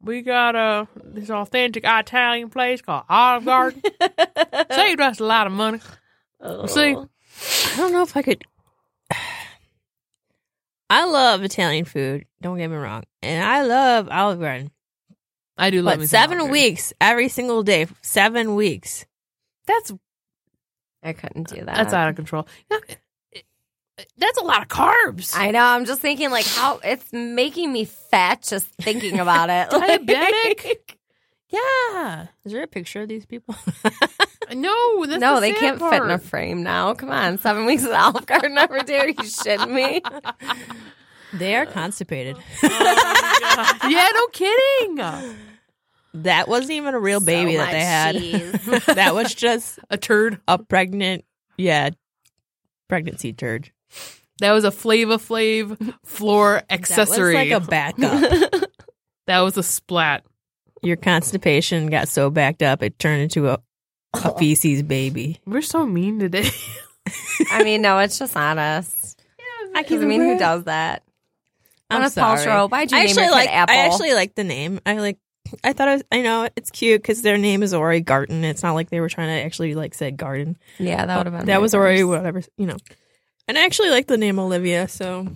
we got a this authentic Italian place called Olive Garden. [LAUGHS] Saved us a lot of money. See, I don't know if I could. I love Italian food. Don't get me wrong, and I love Olive Garden. I do love But me some seven Olive Garden. weeks every single day, seven weeks. That's I couldn't do that. that's out of control. Yeah, it- it- That's a lot of carbs. I know. I'm just thinking like how it's making me fat just thinking about it. [LAUGHS] Diabetic. yeah. Is there a picture of these people? [LAUGHS] No, that's no, the they can't fit in a frame now. Come on, seven weeks at Olive Garden every day. Are you shitting me? they are constipated. [LAUGHS] Oh yeah, no kidding. That wasn't even a real baby So that they had. [LAUGHS] that was just [LAUGHS] A turd. a pregnant, yeah, pregnancy turd. That was a Flava Flav floor accessory. That was like a backup. [LAUGHS] that was a splat. Your constipation got so backed up it turned into a, a feces baby. We're so mean today. I mean, no, it's just honest. I Because I mean, who does that? I'm Gwyneth sorry. Paltrow, why'd you I name actually your kid like. Apple? I actually like the name. I like. I thought it was. I know it's cute because their name is Ori Garten. It's not like they were trying to actually like say garden. Yeah, that would have been. That was Ori, whatever you know. And I actually like the name Olivia. So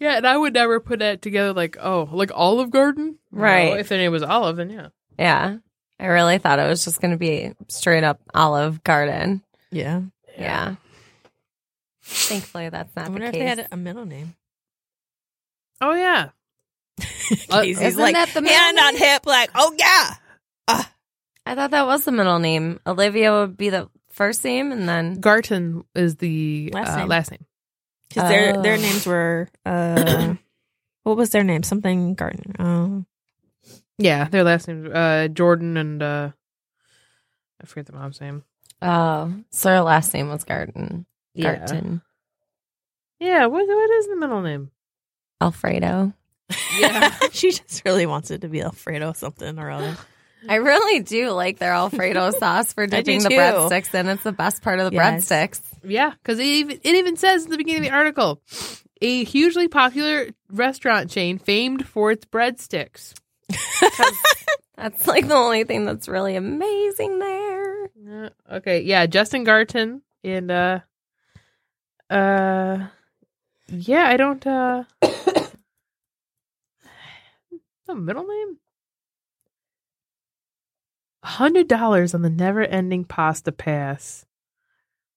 yeah, and I would never put that together like, oh, like Olive Garden? No, Right. if their name was Olive, then yeah. Yeah, I really thought it was just going to be straight up Olive Garden. yeah, Yeah. Thankfully, that's I not wonder the if case. they had a middle name. Oh yeah. [LAUGHS] Uh, Casey's isn't like that the middle hand on hip, like, oh yeah. I thought that was the middle name. Olivia would be the first name, and then Garton is the Last uh, name. last name. Because their their Oh. names were uh [COUGHS] what was their name? Something Gardner. Oh. Yeah, their last names uh Jordan and uh I forget the mom's name. oh, so her last name was Garden. Yeah. Yeah, what what is the middle name? Alfredo. Yeah. [LAUGHS] she just really wants it to be Alfredo something or other. I really do like their Alfredo [LAUGHS] sauce for dipping the too. breadsticks in. It's the best part of the Yes. breadsticks. Yeah, because it even, it even says at the beginning of the article, a hugely popular restaurant chain famed for its breadsticks. [LAUGHS] That's like the only thing that's really amazing there. Uh, okay, yeah, Justin Garton and uh, uh, yeah, I don't uh, [COUGHS] the middle name. Hundred dollars on the never-ending pasta pass.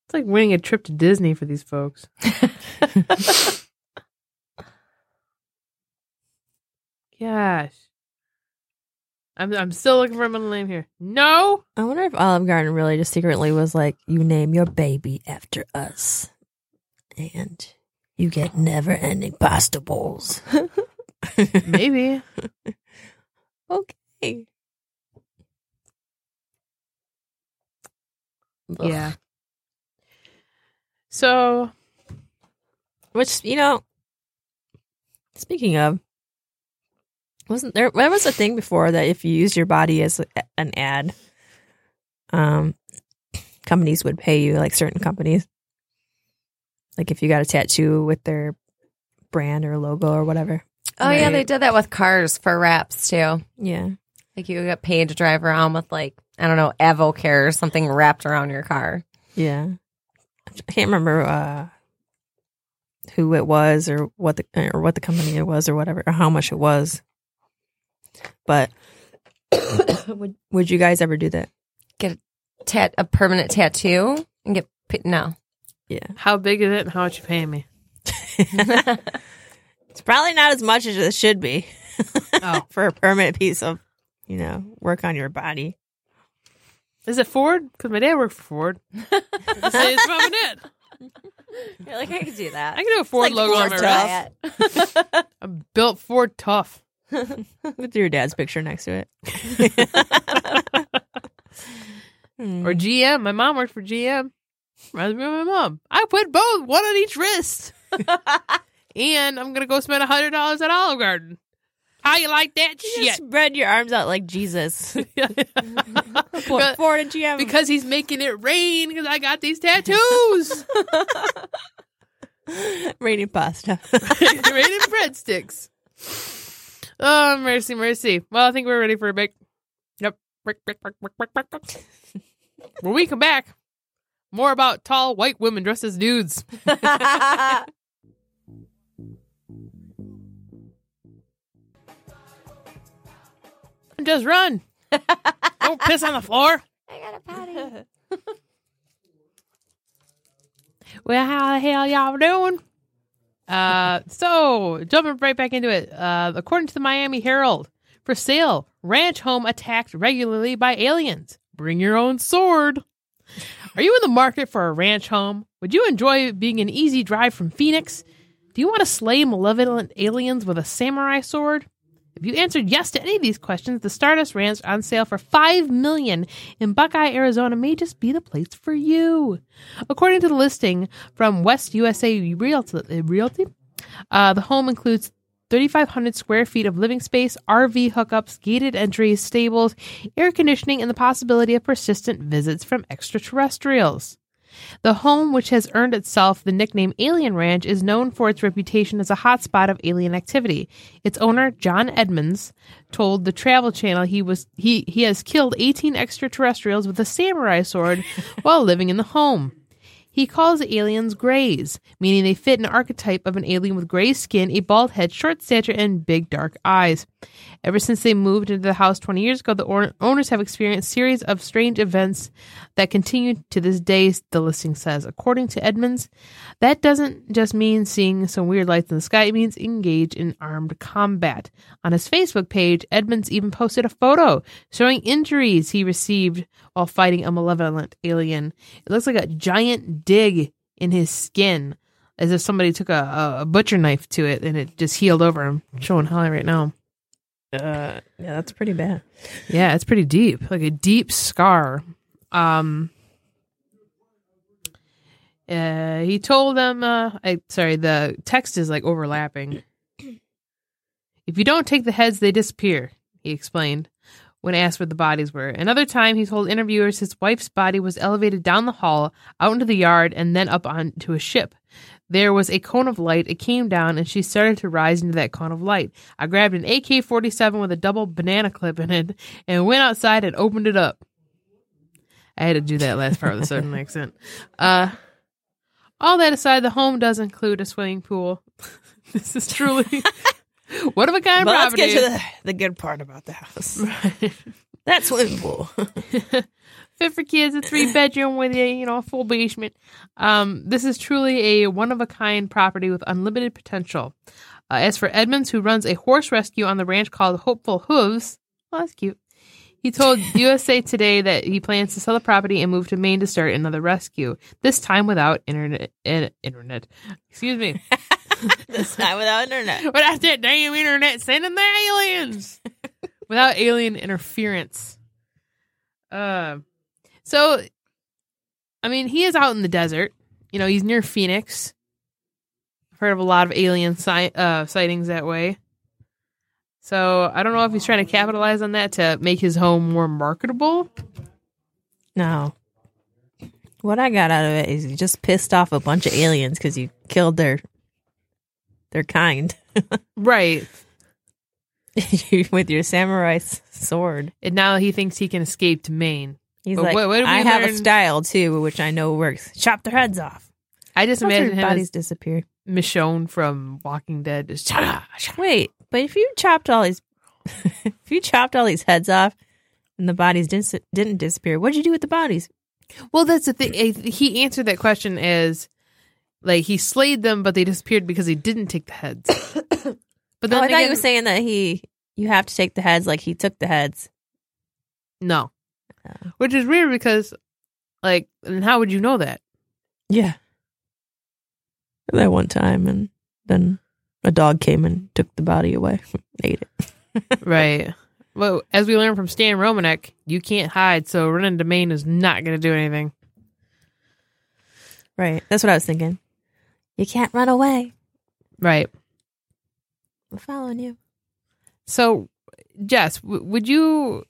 It's like winning a trip to Disney for these folks. [LAUGHS] Gosh. I'm I'm still looking for a middle name here. No. I wonder if Olive Garden really just secretly was like, you name your baby after us. And you get never ending pasta bowls. [LAUGHS] Maybe. [LAUGHS] okay. Yeah. So Which, you know, speaking of, wasn't there, there was a thing before that if you use your body as an ad, um, companies would pay you, like certain companies. Like if you got a tattoo with their brand or logo or whatever. Oh yeah, they did that with cars for wraps too. Yeah. Like you get paid to drive around with like I don't know Avocare or something wrapped around your car. Yeah. I can't remember uh who it was or what the or what the company it was or whatever or how much it was. But [COUGHS] would would you guys ever do that? Tat a permanent tattoo and get pa- no. Yeah. how big is it and how much you paying me? [LAUGHS] [LAUGHS] It's probably not as much as it should be [LAUGHS] Oh. for a permanent piece of, you know, work on your body. Is it Ford? Because my dad worked for Ford. [LAUGHS] Say it's probably it. You're like I could do that. I can do a Ford Like logo on my Ford wrist. tough. [LAUGHS] I'm built Ford tough. With your dad's picture next to it. Or GM. My mom worked for GM. Reminds me of my mom. I put both, one on each wrist. And I'm gonna go spend a hundred dollars at Olive Garden. How you like that You shit? just spread your arms out like Jesus. But- Ford and GM. because he's making it rain because I got these tattoos. [LAUGHS] raining pasta. [LAUGHS] Raining breadsticks. Oh, mercy, mercy. Well, I think we're ready for a break. Yep. Break, break, break, break, break, break, break. When we come back, more about tall white women dressed as dudes. [LAUGHS] [LAUGHS] Just run. Don't piss on the floor. [LAUGHS] I got a patty. [LAUGHS] Well, how the hell y'all doing? Uh, so jumping right back into it. Uh, according to the Miami Herald, for sale, ranch home attacked regularly by aliens. Bring your own sword. Are you in the market for a ranch home? Would you enjoy being an easy drive from Phoenix? Do you want to slay malevolent aliens with a samurai sword? If you answered yes to any of these questions, the Stardust Ranch on sale for five million in Buckeye, Arizona, may just be the place for you. According to the listing from West USA Realty, Realty uh, the home includes 3,500 square feet of living space, RV hookups, gated entries, stables, air conditioning, and the possibility of persistent visits from extraterrestrials. The home, which has earned itself the nickname Alien Ranch, is known for its reputation as a hotspot of alien activity. Its owner, John Edmonds, told the Travel Channel he was he he has killed 18 extraterrestrials with a samurai sword [LAUGHS] while living in the home. He calls the aliens grays, meaning they fit an archetype of an alien with gray skin, a bald head, short stature, and big dark eyes. Ever since they moved into the house 20 years ago, the owners have experienced series of strange events that continue to this day, the listing says. According to Edmonds, that doesn't just mean seeing some weird lights in the sky, it means engage in armed combat. On his Facebook page, Edmonds even posted a photo showing injuries he received while fighting a malevolent alien. It looks like a giant dig in his skin, as if somebody took a, a butcher knife to it and it just healed over him. showing Holly right now. Uh, yeah, that's pretty bad. Yeah, it's pretty deep, like a deep scar. Um, uh, he told them, uh, I sorry, the text is like overlapping. If you don't take the heads, they disappear. He explained when asked where the bodies were. Another time, he told interviewers his wife's body was elevated down the hall, out into the yard, and then up onto a ship. There was a cone of light. It came down, and she started to rise into that cone of light. I grabbed an AK 47 with a double banana clip in it and went outside and opened it up. I had to do that last part with a southern [LAUGHS] accent. Uh, all that aside, the home does include a swimming pool. [LAUGHS] this is truly [LAUGHS] what of a kind But let's property. get to the, the good part about the house. Right. that swimming pool. Fit for kids, a three bedroom with a you know a full basement. Um, this is truly a one of a kind property with unlimited potential. Uh, as for Edmonds, who runs a horse rescue on the ranch called Hopeful Hooves, well, that's cute. He told [LAUGHS] USA Today that he plans to sell the property and move to Maine to start another rescue. This time without internet. In, internet. Excuse me. [LAUGHS] this time without internet. without that damn internet sending the aliens. [LAUGHS] without alien interference. Uh, so, I mean, he is out in the desert. You know, he's near Phoenix. I've heard of a lot of alien si- uh, sightings that way. So I don't know if he's trying to capitalize on that to make his home more marketable. No. What I got out of it is you just pissed off a bunch of aliens because you killed their their kind [LAUGHS] Right. with your samurai sword. And now he thinks he can escape to Maine. He's But like, what- what I have a style too, which I know works. Chop their heads off. I just Plus imagine their him bodies as disappear. Michonne from Walking Dead. Just, Wait, but if you chopped all these, [LAUGHS] if you chopped all these heads off, and the bodies didn't didn't disappear, what'd you do with the bodies? Well, that's the thing. He answered that question as like he slayed them, but they disappeared because he didn't take the heads. [COUGHS] But Oh, I thought again, you were saying that he you have to take the heads like he took the heads. no, Which is weird because, like, and how would you know that? Yeah. That one time, and then a dog came and took the body away, [LAUGHS] ate it. [LAUGHS] right. Well, as we learned from Stan Romanek, you can't hide, so running to Maine is not going to do anything. Right. That's what I was thinking. You can't run away. Right. I'm following you. So, Jess, w- would you?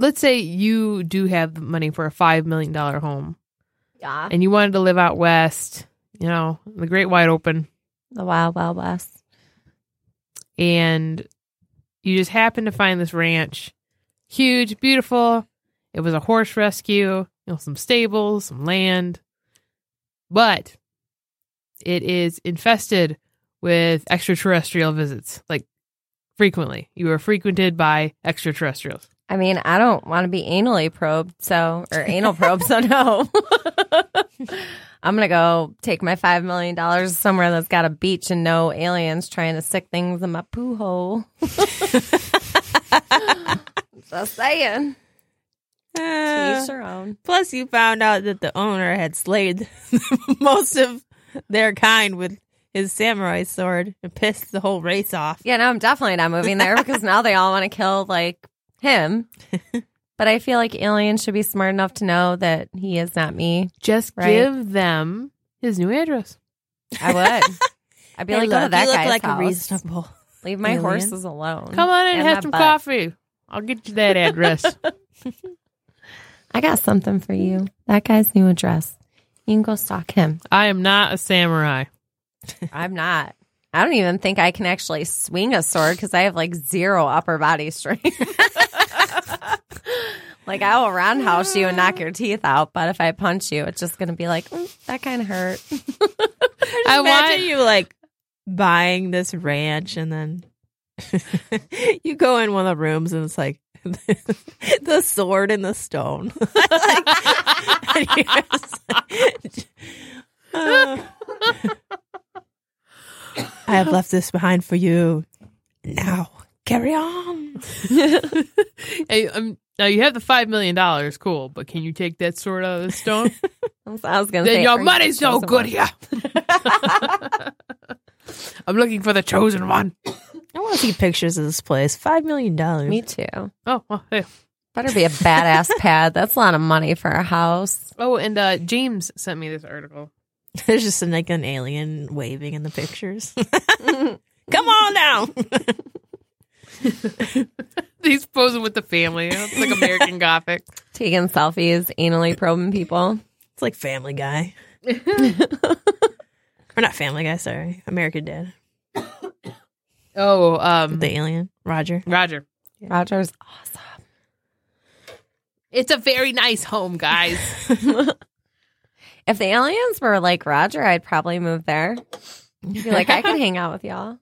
Let's say you do have the money for a five million dollar home, Yeah. and you wanted to live out west, you know, the Great Wide Open, The Wild Wild West. and you just happened to find this ranch, huge, beautiful. It was a horse rescue, you know, some stables, some land, but it is infested with extraterrestrial visits, like frequently. You are frequented by extraterrestrials. I mean, I don't want to be anally probed, so or anal probed, so no. [LAUGHS] I'm gonna go take my five million dollars somewhere that's got a beach and no aliens trying to stick things in my poo hole. [LAUGHS] Just saying. Uh, each their own. plus, you found out that the owner had slayed [LAUGHS] most of their kind with his samurai sword and pissed the whole race off. Yeah, no, I'm definitely not moving there because now they all want to kill like him. [LAUGHS] But I feel like aliens should be smart enough to know that he is not me. Just Right. give them his new address. I would. [LAUGHS] I'd be like, to oh, look, that you look guy's like house. a reasonable. Leave my alien. horses alone. Come on in and And have some butt. coffee. I'll get you that address. [LAUGHS] I got something for you. That guy's new address. You can go stalk him. I am not a samurai. I'm not. I don't even think I can actually swing a sword because I have like zero upper body [LAUGHS] strength. like I will roundhouse you and knock your teeth out, but if I punch you, it's just gonna be like "Mm, that kind of hurt. [LAUGHS] I Imagine want you like buying this ranch and then [LAUGHS] you go in one of the rooms and it's like the sword and the stone. Like, and uh, I have left this behind for you. Now, carry on. [LAUGHS] Hey, um, now you have the five million dollars, cool, but can you take that sword out of the stone? [LAUGHS] I was, was going to. Then your money's no good one. here. [LAUGHS] I'm looking for the chosen one. [COUGHS] I want to see pictures of this place. Five million dollars. Me too. Oh, well, hey. Better be a badass pad. That's a lot of money for a house. Oh, and uh, James sent me this article. [LAUGHS] There's just like an alien waving in the pictures. [LAUGHS] Come on now. [LAUGHS] He's posing with the family. It's like American Gothic. Taking selfies, anally probing people. It's like Family Guy. or not Family Guy, sorry. American Dad. [COUGHS] Oh, um, The alien. Roger. Roger. Roger's awesome. It's a very nice home, guys. If the aliens were like Roger, I'd probably move there. Be like, I could [LAUGHS] hang out with y'all.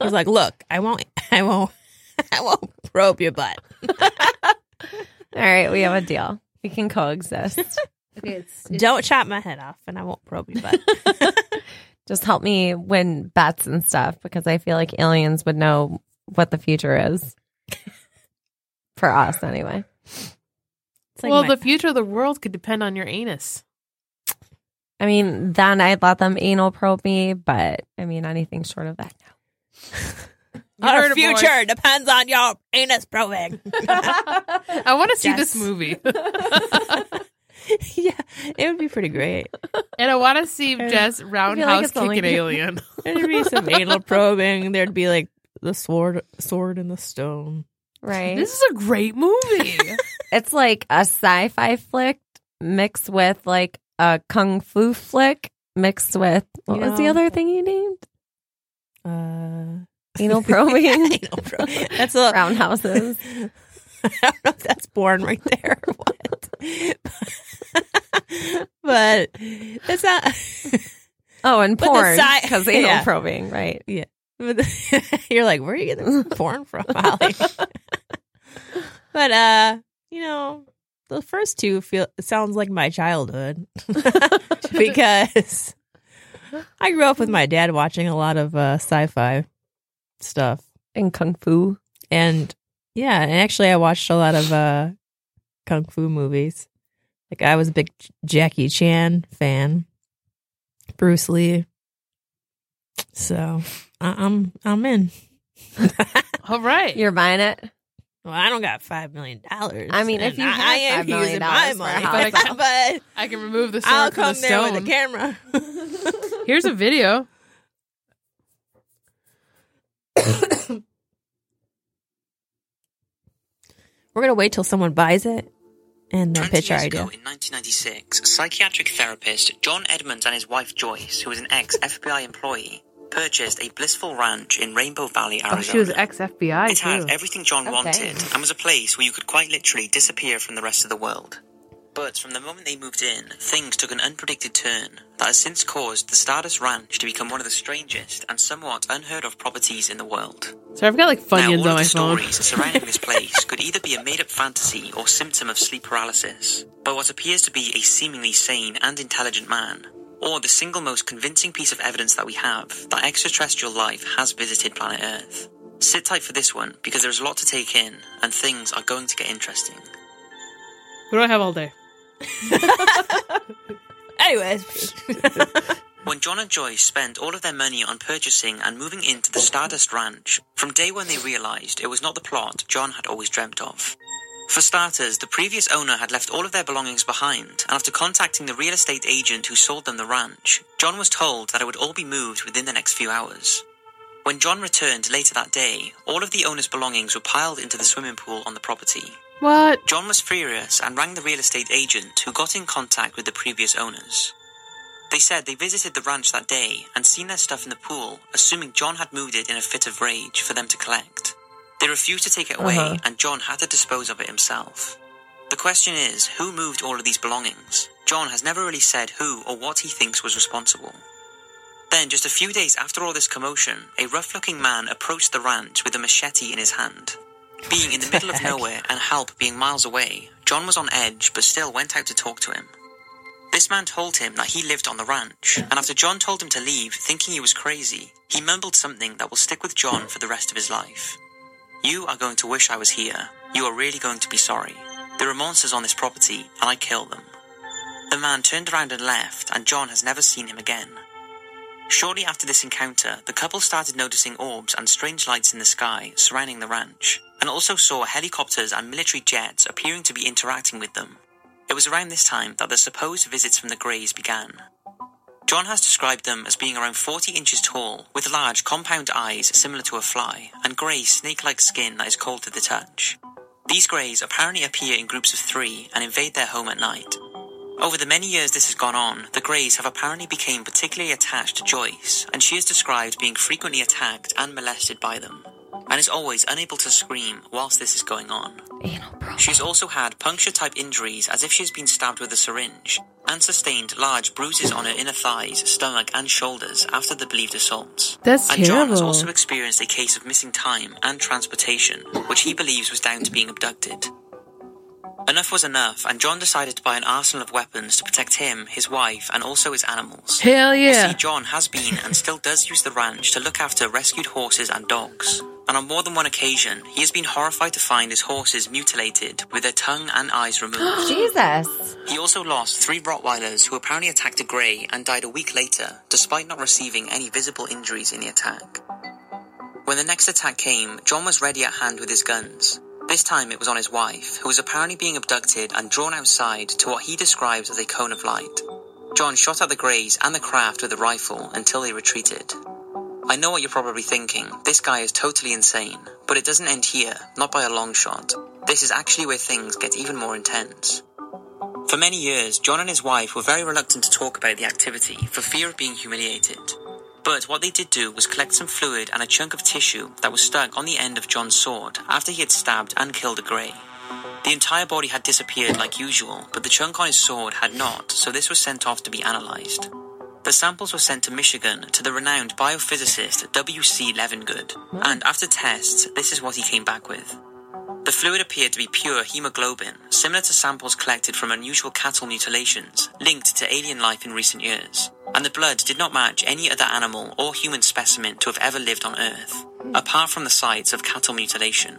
He's like, look, I won't [LAUGHS] I won't [LAUGHS] I won't probe your butt. All right, we have a deal. We can coexist. okay, it's, Don't chop my head off and I won't probe your butt. Just help me win bets and stuff because I feel like aliens would know what the future is. For us, anyway. Like well, my- the future of the world could depend on your anus. I mean, then I'd let them anal probe me, but I mean, anything short of that, no. [LAUGHS] Our heard it, future depends on your anus probing. [LAUGHS] [LAUGHS] I want to see Yes. this movie, yeah, it would be pretty great. and I want to see Jess roundhouse it's kick an alien. There'd be some anal probing. There'd be like the sword, sword in the stone. Right? This is a great movie. it's like a sci-fi flick mixed with like a kung fu flick mixed with what was the other thing you named? Uh, [LAUGHS] Anal probing, [LAUGHS] anal That's a roundhouses. [LAUGHS] I don't know if that's born right there or what. but it's not. Oh, and porn because anal yeah. probing, right? but the- you're like, where are you getting this porn from, Holly? but uh, you know, the first two feel sounds like my childhood [LAUGHS] [LAUGHS] because I grew up with my dad watching a lot of uh, sci-fi stuff. And kung fu. And yeah, and actually I watched a lot of uh kung fu movies. Like I was a big Jackie Chan fan. Bruce Lee. So, I- I'm I'm in. [LAUGHS] All right. You're buying it. Well, I don't got 5 million dollars. I mean, if and you I, had I am $5 million using my for a money, house. but, [LAUGHS] but I can remove the sword I'll from come the there stone. with a camera. [LAUGHS] [LAUGHS] Here's a video. We're going to wait till someone buys it and then 20 pitch our years idea. ago, in 1996, psychiatric therapist John Edmonds and his wife Joyce, who was an ex-FBI employee, purchased a blissful ranch in Rainbow Valley, Arizona. Oh, she was ex FBI It had too. everything John Okay. wanted and was a place where you could quite literally disappear from the rest of the world. But from the moment they moved in, things took an unpredicted turn that has since caused the Stardust Ranch to become one of the strangest and somewhat unheard of properties in the world. So I've got like Now, Funyuns all on my the phone. stories surrounding this place could either be a made-up fantasy or symptom of sleep paralysis, but what appears to be a seemingly sane and intelligent man, or the single most convincing piece of evidence that we have that extraterrestrial life has visited planet Earth. Sit tight for this one because there's a lot to take in, and things are going to get interesting. What do I have all day? [LAUGHS] Anyways, [LAUGHS] When John and Joyce spent all of their money on purchasing and moving into the Stardust Ranch, from day one they realized it was not the plot John had always dreamt of. For starters, the previous owner had left all of their belongings behind, and after contacting the real estate agent who sold them the ranch, John was told that it would all be moved within the next few hours. When John returned later that day, all of the owner's belongings were piled into the swimming pool on the property. What? John was furious and rang the real estate agent who got in contact with the previous owners. They said they visited the ranch that day and seen their stuff in the pool, assuming John had moved it in a fit of rage for them to collect. They refused to take it away Uh-huh. and John had to dispose of it himself. The question is, who moved all of these belongings? John has never really said who or what he thinks was responsible. Then, just a few days after all this commotion, a rough looking man approached the ranch with a machete in his hand. Being in the middle of nowhere and help being miles away, John was on edge but still went out to talk to him. This man told him that he lived on the ranch, and after John told him to leave, thinking he was crazy, he mumbled something that will stick with John for the rest of his life. You are going to wish I was here. You are really going to be sorry. There are monsters on this property, and I kill them. The man turned around and left, and John has never seen him again. Shortly after this encounter, the couple started noticing orbs and strange lights in the sky surrounding the ranch, and also saw helicopters and military jets appearing to be interacting with them. It was around this time that the supposed visits from the Greys began. John has described them as being around 40 inches tall, with large compound eyes similar to a fly, and grey snake like skin that is cold to the touch. These Greys apparently appear in groups of three and invade their home at night. Over the many years this has gone on, the Greys have apparently become particularly attached to Joyce, and she is described being frequently attacked and molested by them, and is always unable to scream whilst this is going on. She's also had puncture type injuries as if she has been stabbed with a syringe, and sustained large bruises on her inner thighs, stomach, and shoulders after the believed assaults. That's and John has also experienced a case of missing time and transportation, which he believes was down to being abducted. Enough was enough, and John decided to buy an arsenal of weapons to protect him, his wife, and also his animals. Hell You yeah. see, John has been and still does use the ranch to look after rescued horses and dogs. And on more than one occasion, he has been horrified to find his horses mutilated with their tongue and eyes removed. [GASPS] Jesus. he also lost three Rottweilers who apparently attacked a grey and died a week later, despite not receiving any visible injuries in the attack. When the next attack came, John was ready at hand with his guns. This time it was on his wife, who was apparently being abducted and drawn outside to what he describes as a cone of light. John shot at the Greys and the craft with a rifle until they retreated. I know what you're probably thinking. This guy is totally insane. But it doesn't end here, not by a long shot. This is actually where things get even more intense. For many years, John and his wife were very reluctant to talk about the activity for fear of being humiliated. But what they did do was collect some fluid and a chunk of tissue that was stuck on the end of John's sword after he had stabbed and killed a grey. The entire body had disappeared like usual, but the chunk on his sword had not, so this was sent off to be analysed. The samples were sent to Michigan to the renowned biophysicist W.C. Levengood, and after tests, this is what he came back with. The fluid appeared to be pure hemoglobin, similar to samples collected from unusual cattle mutilations linked to alien life in recent years, and the blood did not match any other animal or human specimen to have ever lived on Earth, apart from the sites of cattle mutilation.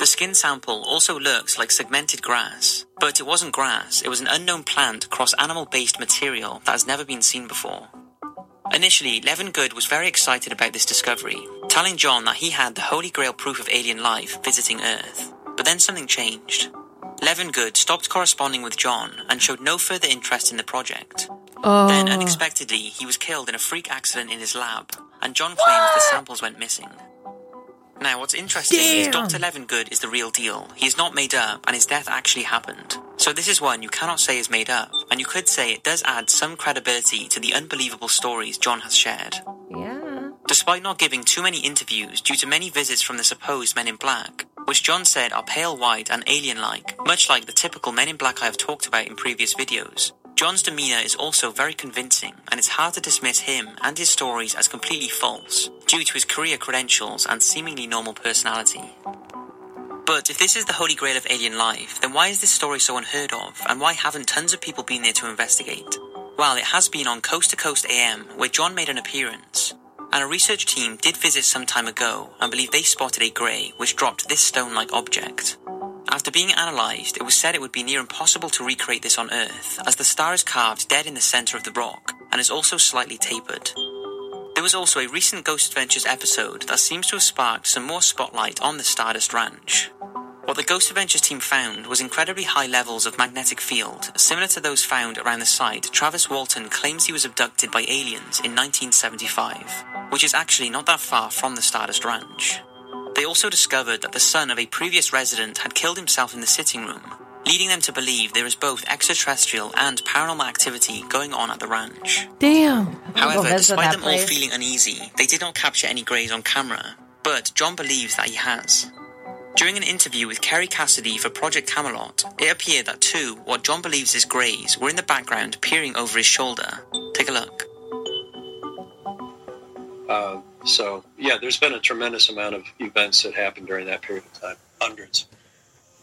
The skin sample also looks like segmented grass, but it wasn't grass, it was an unknown plant cross animal based material that has never been seen before. Initially, Levengood was very excited about this discovery, telling John that he had the holy grail proof of alien life visiting Earth. But then something changed. Levengood stopped corresponding with John and showed no further interest in the project. Oh. Then, unexpectedly, he was killed in a freak accident in his lab, and John claims the samples went missing. Now, what's interesting is Dr. Levengood is the real deal. He is not made up, and his death actually happened. So this is one you cannot say is made up, and you could say it does add some credibility to the unbelievable stories John has shared. Yeah. Despite not giving too many interviews due to many visits from the supposed Men in Black, which John said are pale white and alien like, much like the typical Men in Black I have talked about in previous videos, John's demeanour is also very convincing, and it's hard to dismiss him and his stories as completely false, due to his career credentials and seemingly normal personality. But if this is the holy grail of alien life, then why is this story so unheard of, and why haven't tons of people been there to investigate? Well, it has been on Coast to Coast AM, where John made an appearance. And a research team did visit some time ago and believe they spotted a grey which dropped this stone like object. After being analysed, it was said it would be near impossible to recreate this on Earth, as the star is carved dead in the centre of the rock and is also slightly tapered. There was also a recent Ghost Adventures episode that seems to have sparked some more spotlight on the Stardust Ranch. What the Ghost Adventures team found was incredibly high levels of magnetic field, similar to those found around the site Travis Walton claims he was abducted by aliens in 1975, which is actually not that far from the Stardust Ranch. They also discovered that the son of a previous resident had killed himself in the sitting room, leading them to believe there is both extraterrestrial and paranormal activity going on at the ranch. Damn. However, visit despite that them all feeling uneasy, they did not capture any greys on camera, but John believes that he has. During an interview with Kerry Cassidy for Project Camelot, it appeared that two, what John believes is greys, were in the background peering over his shoulder. Take a look. Uh, so, yeah, there's been a tremendous amount of events that happened during that period of time. Hundreds.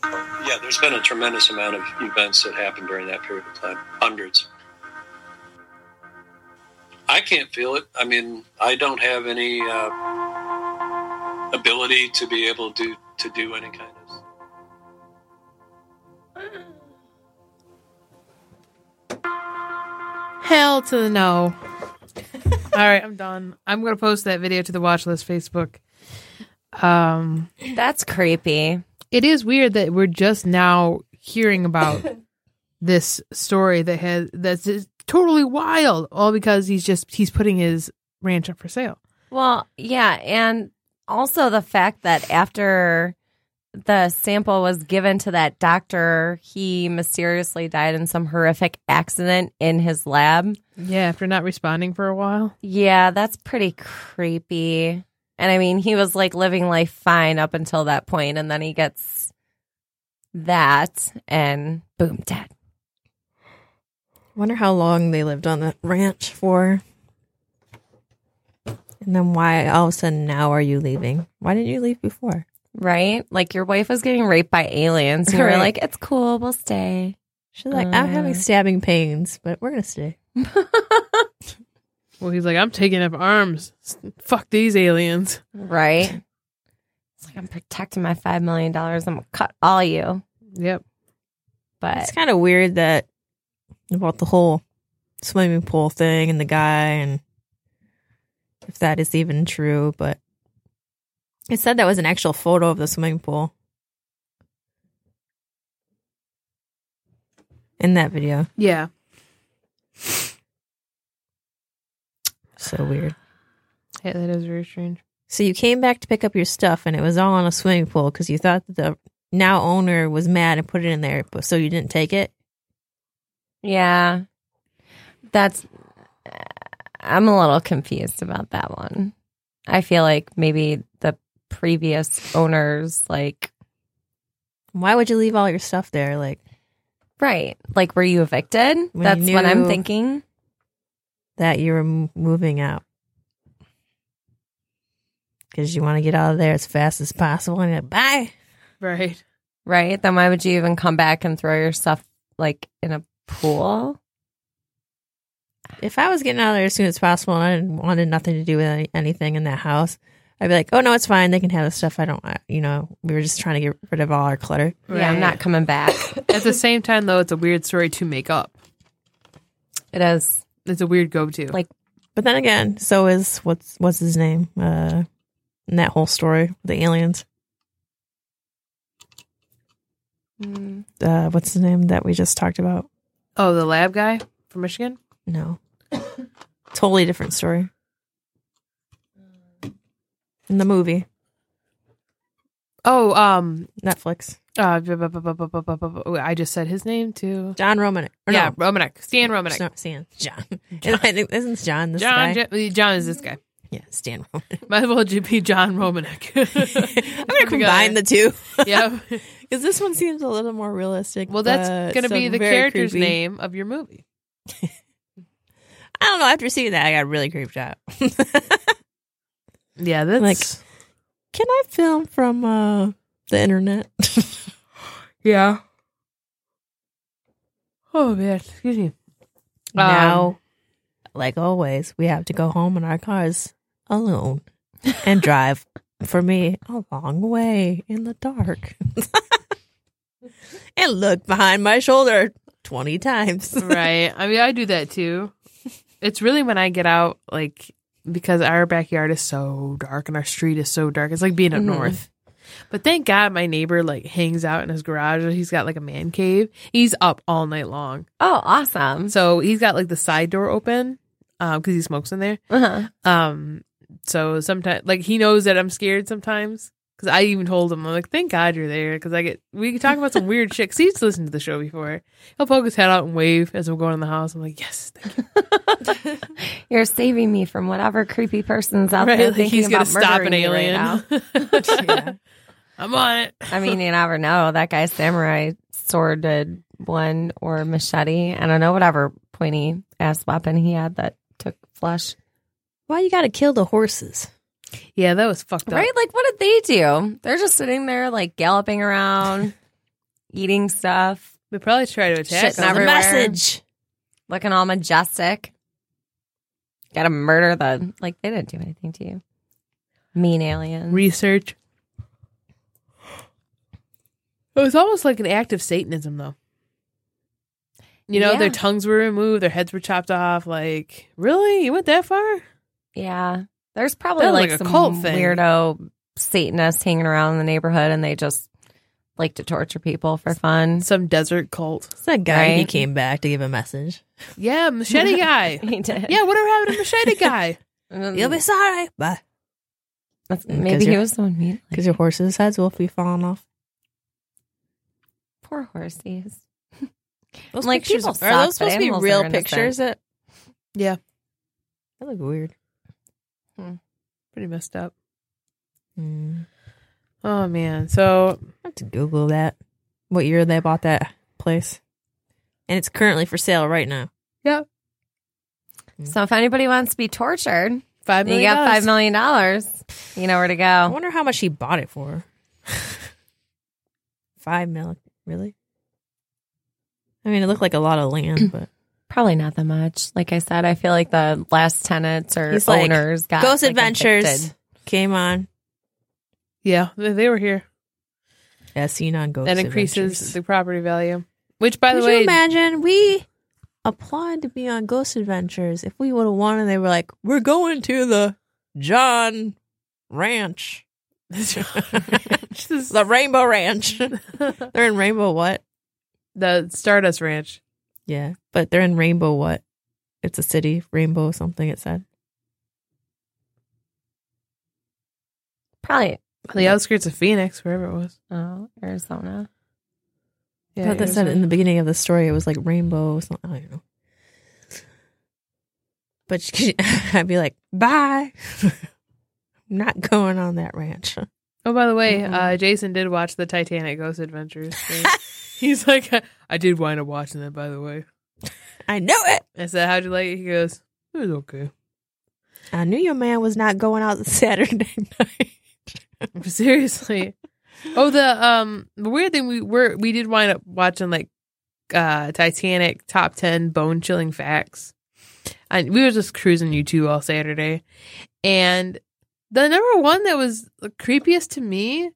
Yeah, there's been a tremendous amount of events that happened during that period of time. Hundreds. I can't feel it. I mean, I don't have any uh, ability to be able to to do any kind of. Hell to the no. [LAUGHS] All right, I'm done. I'm gonna post that video to the watch list Facebook. Um, That's creepy. it is weird that we're just now hearing about [LAUGHS] this story that has that's totally wild, all because he's just he's putting his ranch up for sale. Well, yeah, and also the fact that after the sample was given to that doctor, he mysteriously died in some horrific accident in his lab. Yeah, after not responding for a while. Yeah, that's pretty creepy. And I mean, he was like living life fine up until that point, and then he gets that, and boom, dead. Wonder how long they lived on the ranch for. And then why all of a sudden now are you leaving? Why didn't you leave before? Right? Like your wife was getting raped by aliens. And you were like, it's cool, we'll stay. She's like, I'm having Uh. stabbing pains, but we're gonna stay. [LAUGHS] Well, he's like, I'm taking up arms. Fuck these aliens. Right? It's like, I'm protecting my $5 million. I'm going to cut all you. Yep. But It's kind of weird that about the whole swimming pool thing and the guy and if that is even true, but it said that was an actual photo of the swimming pool in that video. Yeah. [SIGHS] So weird. Yeah, that is very strange. So you came back to pick up your stuff and it was all on a swimming pool because you thought that the now owner was mad and put it in there, but so you didn't take it. yeah, that's. I'm a little confused about that one. I feel like maybe the previous owners, like, Why would you leave all your stuff there? Like right, like, were you evicted? When that's you what I'm thinking. that you were moving out because you want to get out of there as fast as possible. And you're like, bye. Right. Right? Then why would you even come back and throw your stuff like in a pool? If I was getting out of there as soon as possible and I didn't wanted nothing to do with any, anything in that house, I'd be like, oh no, it's fine. They can have the stuff. I don't, I- you know, we were just trying to get rid of all our clutter. Yeah, I'm not coming back. [LAUGHS] At the same time, though, it's a weird story to make up. It is. It's a weird go-to. Like- But then again, so is what's what's his name? Uh, in that whole story, the aliens. Mm. Uh, what's his name that we just talked about? oh, the lab guy from Michigan. No, [COUGHS] totally different story. In the movie, Oh, um, Netflix, uh, bu- bu- bu- bu- bu- bu- bu- bu- bu- I just said his name too. John Romanek. Or yeah, no, Romanek, Stan it's Romanek. not Stan. John. I think this isn't John this John, guy? Jo- John is this guy. yeah, Stan Romanek. Might as well be John Romanek. [LAUGHS] I'm gonna [LAUGHS] combine the two [LAUGHS] yeah. because this one seems a little more realistic. Well, that's but going to still be the very character's creepy. name of your movie. I don't know. After seeing that, I got really creeped out. Yeah, that's Like- Can I film from uh, the internet? [LAUGHS] yeah. Oh man, excuse me. now, Um, like always, we have to go home in our cars alone and [LAUGHS] drive. For me, a long way in the dark, [LAUGHS] and look behind my shoulder twenty times. right. I mean, I do that too. It's really when I get out, like because our backyard is so dark and our street is so dark. It's like being up Mhm. north. But thank God my neighbor like hangs out in his garage. He's got like a man cave. He's up all night long. Oh, awesome. So he's got like the side door open um because he smokes in there. Uh-huh. Um, so sometimes, like, he knows that I'm scared sometimes. Cause I even told him, I'm like, thank God you're there. Cause I get, we can talk about some weird shit. Cause he's listened to the show before. He'll poke his head out and wave as I'm going in the house. I'm like, yes, thank you. [LAUGHS] You're saving me from whatever creepy person's out Right, there like thinking he's gonna about stop an murdering you right alien. now. [LAUGHS] yeah. I'm on it. I mean, you never know. That guy's samurai sworded one or machete. I don't know, whatever pointy ass weapon he had that took flesh. Why you got to kill the horses? Yeah, that was fucked up. Right? Like, what did they do? They're just sitting there, like, galloping around, [LAUGHS] eating stuff, They probably try to attack Shit, them. never- Everywhere. message. looking all majestic. Gotta murder the. Like, they didn't do anything to you. Mean aliens. research. It was almost like an act of Satanism, though. You know, Yeah. their tongues were removed, their heads were chopped off. Like, really? You went that far? yeah. There's probably That like, like a some cult thing. weirdo Satanists hanging around in the neighborhood and they just like to torture people for fun. Some desert cult. It's that guy. He came back to give a message. Yeah, machete [LAUGHS] guy. He did. yeah, whatever happened to machete guy? [LAUGHS] You'll be sorry. Bye. that's- Mm, maybe 'cause he was the one mean. Because your horses' heads will be falling off. Poor horsies. Those Like, pictures people are suck, those supposed to be real pictures? That Yeah, that look weird. Pretty messed up. Hmm. Oh man. So I have to Google that. What year they bought that place? And it's currently for sale right now. yeah, So if anybody wants to be tortured, five you got five million dollars. You know where to go. I go. wonder how much he bought it for. [LAUGHS] Five mil, really? I mean, it looked like a lot of land, [CLEARS THROAT] but Probably not that much. Like I said, I feel like the last tenants or He's like, owners got Ghost like, Adventures evicted. came on. Yeah, they, they were here. As seen on Ghost that increases Adventures. the property value. Which, by Could the way, you imagine we applied to be on Ghost Adventures if we would have won and they were like, "We're going to the John Ranch, [LAUGHS] [LAUGHS] the Rainbow Ranch." [LAUGHS] they're in Rainbow what? the Stardust Ranch. Yeah, but they're in Rainbow what? It's a city, Rainbow something. It said. Probably the outskirts of Phoenix, wherever it was. oh, Arizona. I thought they said in the beginning of the story it was like rainbow. Something, I don't know. But she- [LAUGHS] I'd be like, bye. I'm [LAUGHS] not going on that ranch. Oh, by the way, Mm-mm. uh, Jason did watch the Titanic Ghost Adventures. [LAUGHS] He's like, I did wind up watching that, by the way. I know it. I said, How'd you like it? He goes, It was okay. I knew your man was not going out [LAUGHS] Saturday night. Seriously. Oh, the um the weird thing we were we did wind up watching like uh Titanic top ten bone chilling facts. And we were just cruising YouTube all Saturday. And the number one that was the creepiest to me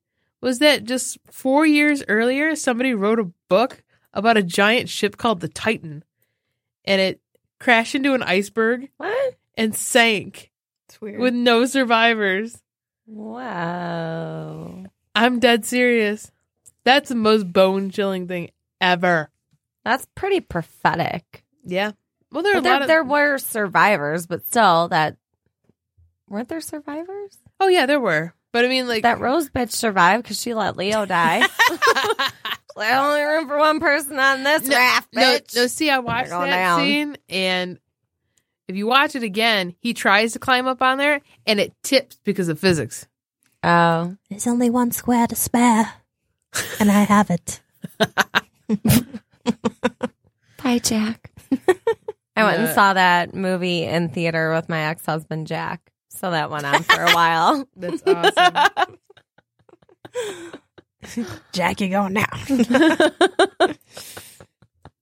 was that just four years earlier somebody wrote a book about a giant ship called the Titan. And it crashed into an iceberg What? and sank It's weird. with no survivors. Wow. I'm dead serious. That's the most bone chilling thing ever. That's pretty prophetic. Yeah. Well, there are a there, lot of. there were survivors, but still, that weren't there survivors? oh yeah, there were. But I mean, like That Rose bitch survived because she let Leo die. [LAUGHS] [LAUGHS] There's only room for one person on this no, raft, no, bitch. no. See, I watched that down. scene, and if you watch it again, he tries to climb up on there, and it tips because of physics. Oh, There's only one square to spare, and I have it. [LAUGHS] bye, Jack. I went and saw that movie in theater with my ex husband, Jack. So that went on for a while. [LAUGHS] That's awesome. [LAUGHS] Jack, you're going now. [LAUGHS]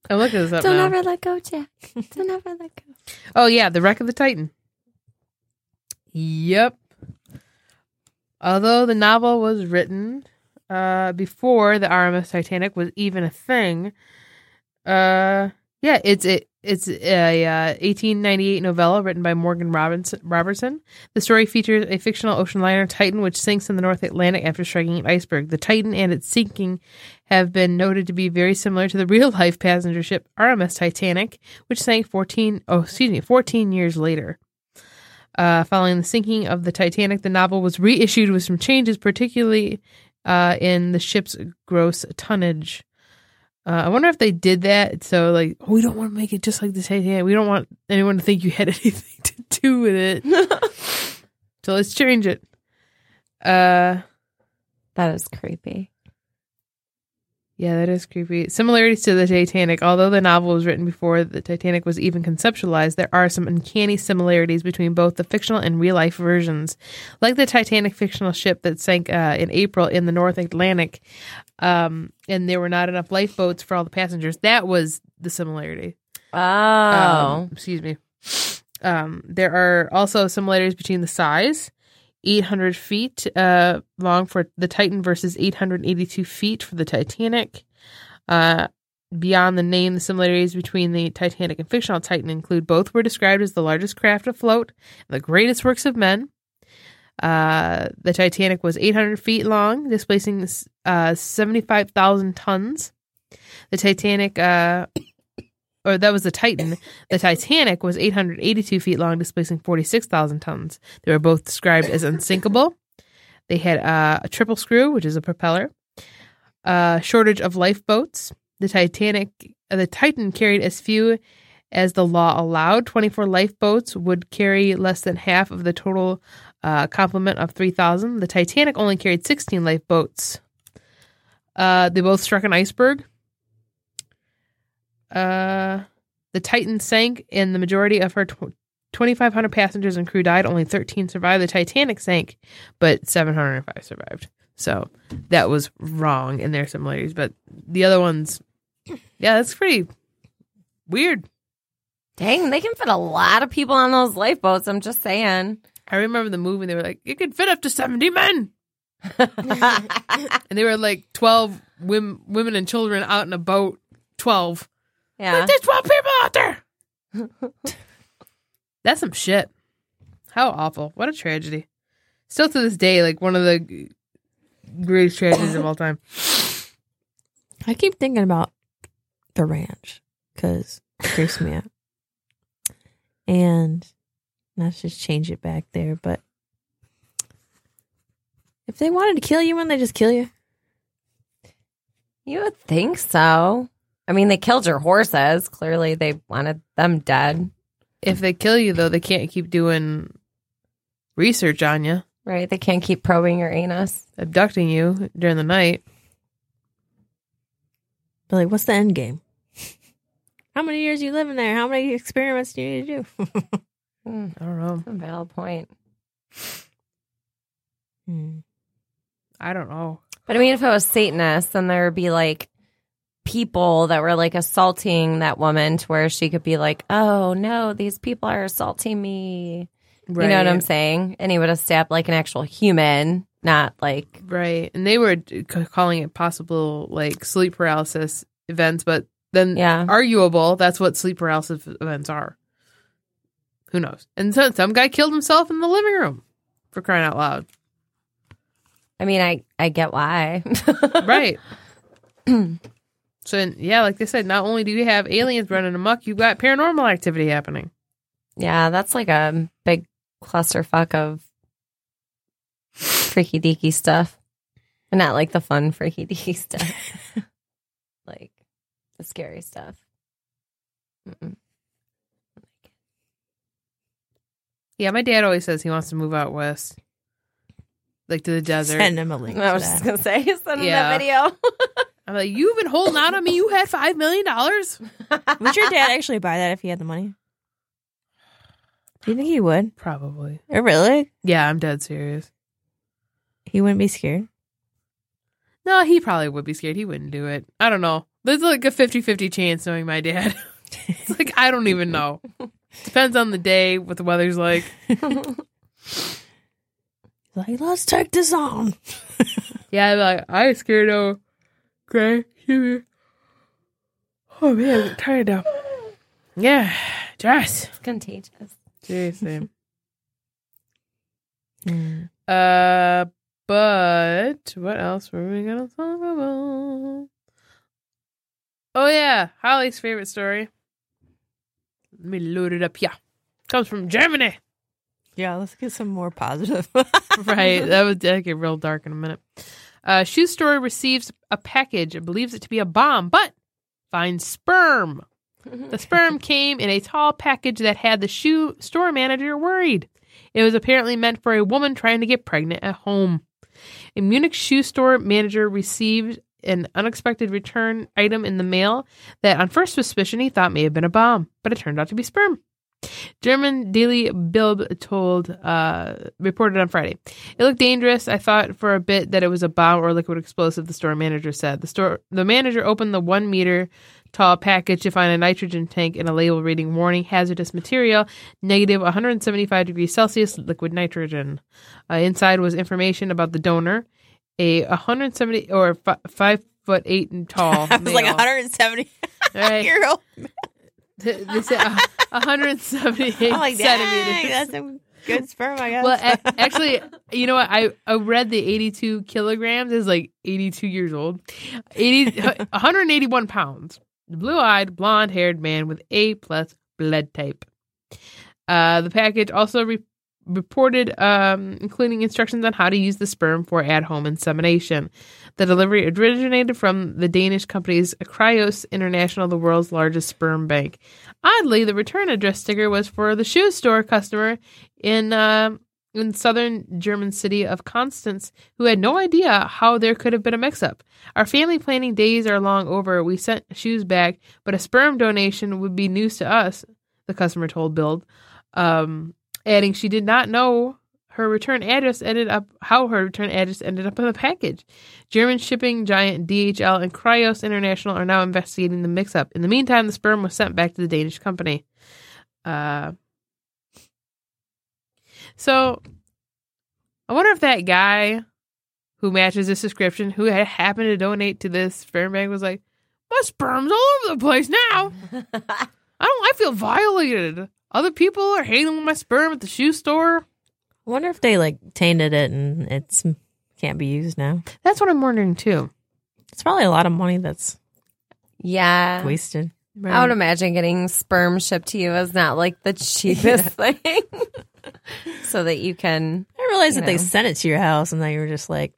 I'm looking this up Don't now. ever let go, Jack. Don't ever let go. Oh yeah, the wreck of the Titan. Yep. Although the novel was written uh, before the RMS Titanic was even a thing, uh, yeah, it's it, it's a uh, 1898 novella written by Morgan Robinson, Robertson. The story features a fictional ocean liner Titan, which sinks in the North Atlantic after striking an iceberg. The Titan and its sinking have been noted to be very similar to the [LAUGHS] real life passenger ship RMS Titanic, which sank 14 oh excuse me 14 years later. Uh, following the sinking of the Titanic, the novel was reissued with some changes, particularly uh, in the ship's gross tonnage. Uh, I wonder if they did that. So, like, oh, we don't want to make it just like the Titanic. We don't want anyone to think you had [LAUGHS] anything to do with it. [LAUGHS] so let's change it. Uh, That is creepy. Yeah, that is creepy. Similarities to the Titanic. Although the novel was written before the Titanic was even conceptualized, there are some uncanny similarities between both the fictional and real life versions. Like the Titanic fictional ship that sank uh, in April in the North Atlantic, um, and there were not enough lifeboats for all the passengers. That was the similarity. Oh. Um, excuse me. Um, there are also similarities between the size. 800 feet uh, long for the Titan versus 882 feet for the Titanic. Uh, beyond the name, the similarities between the Titanic and fictional Titan include both were described as the largest craft afloat and the greatest works of men. Uh, the Titanic was 800 feet long, displacing uh, 75,000 tons. The Titanic, uh, or that was the Titan. The Titanic was 882 feet long, displacing 46,000 tons. They were both described as unsinkable. They had uh, a triple screw, which is a propeller, a shortage of lifeboats. The Titanic, uh, the Titan carried as few as the law allowed. 24 lifeboats would carry less than half of the total uh, complement of 3,000. The Titanic only carried 16 lifeboats. Uh, they both struck an iceberg. Uh, the Titan sank, and the majority of her tw- 2,500 passengers and crew died. Only 13 survived. The Titanic sank, but 705 survived. So that was wrong in their similarities. But the other ones, yeah, that's pretty weird. Dang, they can fit a lot of people on those lifeboats. I'm just saying. I remember the movie. They were like, it could fit up to 70 men. [LAUGHS] and they were like 12 women, women and children out in a boat. 12. Yeah. Like, there's 12 people out there. [LAUGHS] That's some shit. How awful. What a tragedy. Still to this day, like one of the greatest tragedies of all time. I keep thinking about the ranch because it creeps me out. And not to change it back there, but if they wanted to kill you, wouldn't they just kill you? You would think so. I mean, they killed your horses. Clearly, they wanted them dead, If they kill you, though, they can't keep doing research on you, right? They can't keep probing your anus. abducting you during the night. But like, what's the end game? How many years you living there? How many experiments do you need to do? [LAUGHS] Hmm, I don't know. a valid point. Hmm. I don't know. But I mean, if it was Satanists, then there would be like people that were like assaulting that woman to where she could be like, oh no, these people are assaulting me. You know what I'm saying? And he would have stabbed like an actual human, not like, Right. And they were calling it possible like sleep paralysis events, but then Yeah. arguable that's what sleep paralysis events are. Who knows? And so, some guy killed himself in the living room for crying out loud. I mean, I, I get why. [LAUGHS] Right. [CLEARS THROAT] so, yeah, like they said, not only do you have aliens running amok, you've got paranormal activity happening. Yeah, that's like a big clusterfuck of freaky deaky stuff. And not like the fun freaky [LAUGHS] deaky stuff. like the scary stuff. Mm-mm. Yeah, my dad always says he wants to move out west, like to the [LAUGHS] desert. Send him a link. I to was just gonna say, [LAUGHS] send him Yeah. that video. I'm like, you've been holding out on me. You had $5 million. [LAUGHS] Would your dad actually buy that if he had the money? Do you think he would? Probably. Oh, really? Yeah, I'm dead serious. He wouldn't be scared. No, he probably would be scared. He wouldn't do it. I don't know. There's like a 50 50 chance knowing my dad. [LAUGHS] it's like, I don't even know. Depends on the day, what the weather's like. [LAUGHS] Like, let's take this on. Yeah, I'd be like, I scared of Gray. Huey. Oh man, I'm tired now. Yeah, Jess. It's contagious. Seriously. [LAUGHS] Hmm. Uh, but what else were we gonna talk about? Oh yeah, Holly's favorite story. Let me load it up. Yeah, comes from Germany. Yeah, let's get some more positive. right, [LAUGHS] that would get real dark in a minute. Uh, shoe store receives a package and believes it to be a bomb, but finds sperm. [LAUGHS] The sperm came in a tall package that had the shoe store manager worried. It was apparently meant for a woman trying to get pregnant at home. A Munich shoe store manager received an unexpected return item in the mail that, on first suspicion, he thought may have been a bomb, but it turned out to be sperm. German Daily Bild told uh, reported on Friday. It looked dangerous. I thought for a bit that it was a bomb or liquid explosive. The store manager said. The store the manager opened the one meter tall package to find a nitrogen tank and a label reading "Warning: Hazardous material, negative 175 degrees Celsius, liquid nitrogen." Uh, inside was information about the donor, a 170 or fi- five foot eight and tall. [LAUGHS] I was like 170 Right. [LAUGHS] year old. They uh, 178 I'm like, centimeters. that's some good sperm, I guess. Well, a- actually, you know what? I, I read the 82 kilograms is like 82 years old. 80, 181 pounds. Blue eyed, blonde haired man with A plus blood type. Uh, the package also re- reported, um, including instructions on how to use the sperm for at home insemination. The delivery originated from the Danish company's Cryos International, the world's largest sperm bank. Oddly, the return address sticker was for the shoe store customer in uh, in southern German city of Constance, who had no idea how there could have been a mix-up. Our family planning days are long over. We sent shoes back, but a sperm donation would be news to us. The customer told Bild, um, adding she did not know her return address ended up how her return address ended up in the package. German shipping giant DHL and Cryos International are now investigating the mix-up. In the meantime, the sperm was sent back to the Danish company. Uh, so, I wonder if that guy who matches this description, who had happened to donate to this sperm bank, was like, "My sperm's all over the place now. [LAUGHS] I don't. I feel violated. Other people are handling my sperm at the shoe store. I wonder if they like tainted it and it's can't be used now. That's what I'm wondering too. It's probably a lot of money that's Yeah. wasted. I would imagine getting sperm shipped to you is not like the [LAUGHS] cheapest thing. [LAUGHS] so that you can. I realized You that they sent it to your house and then you were just like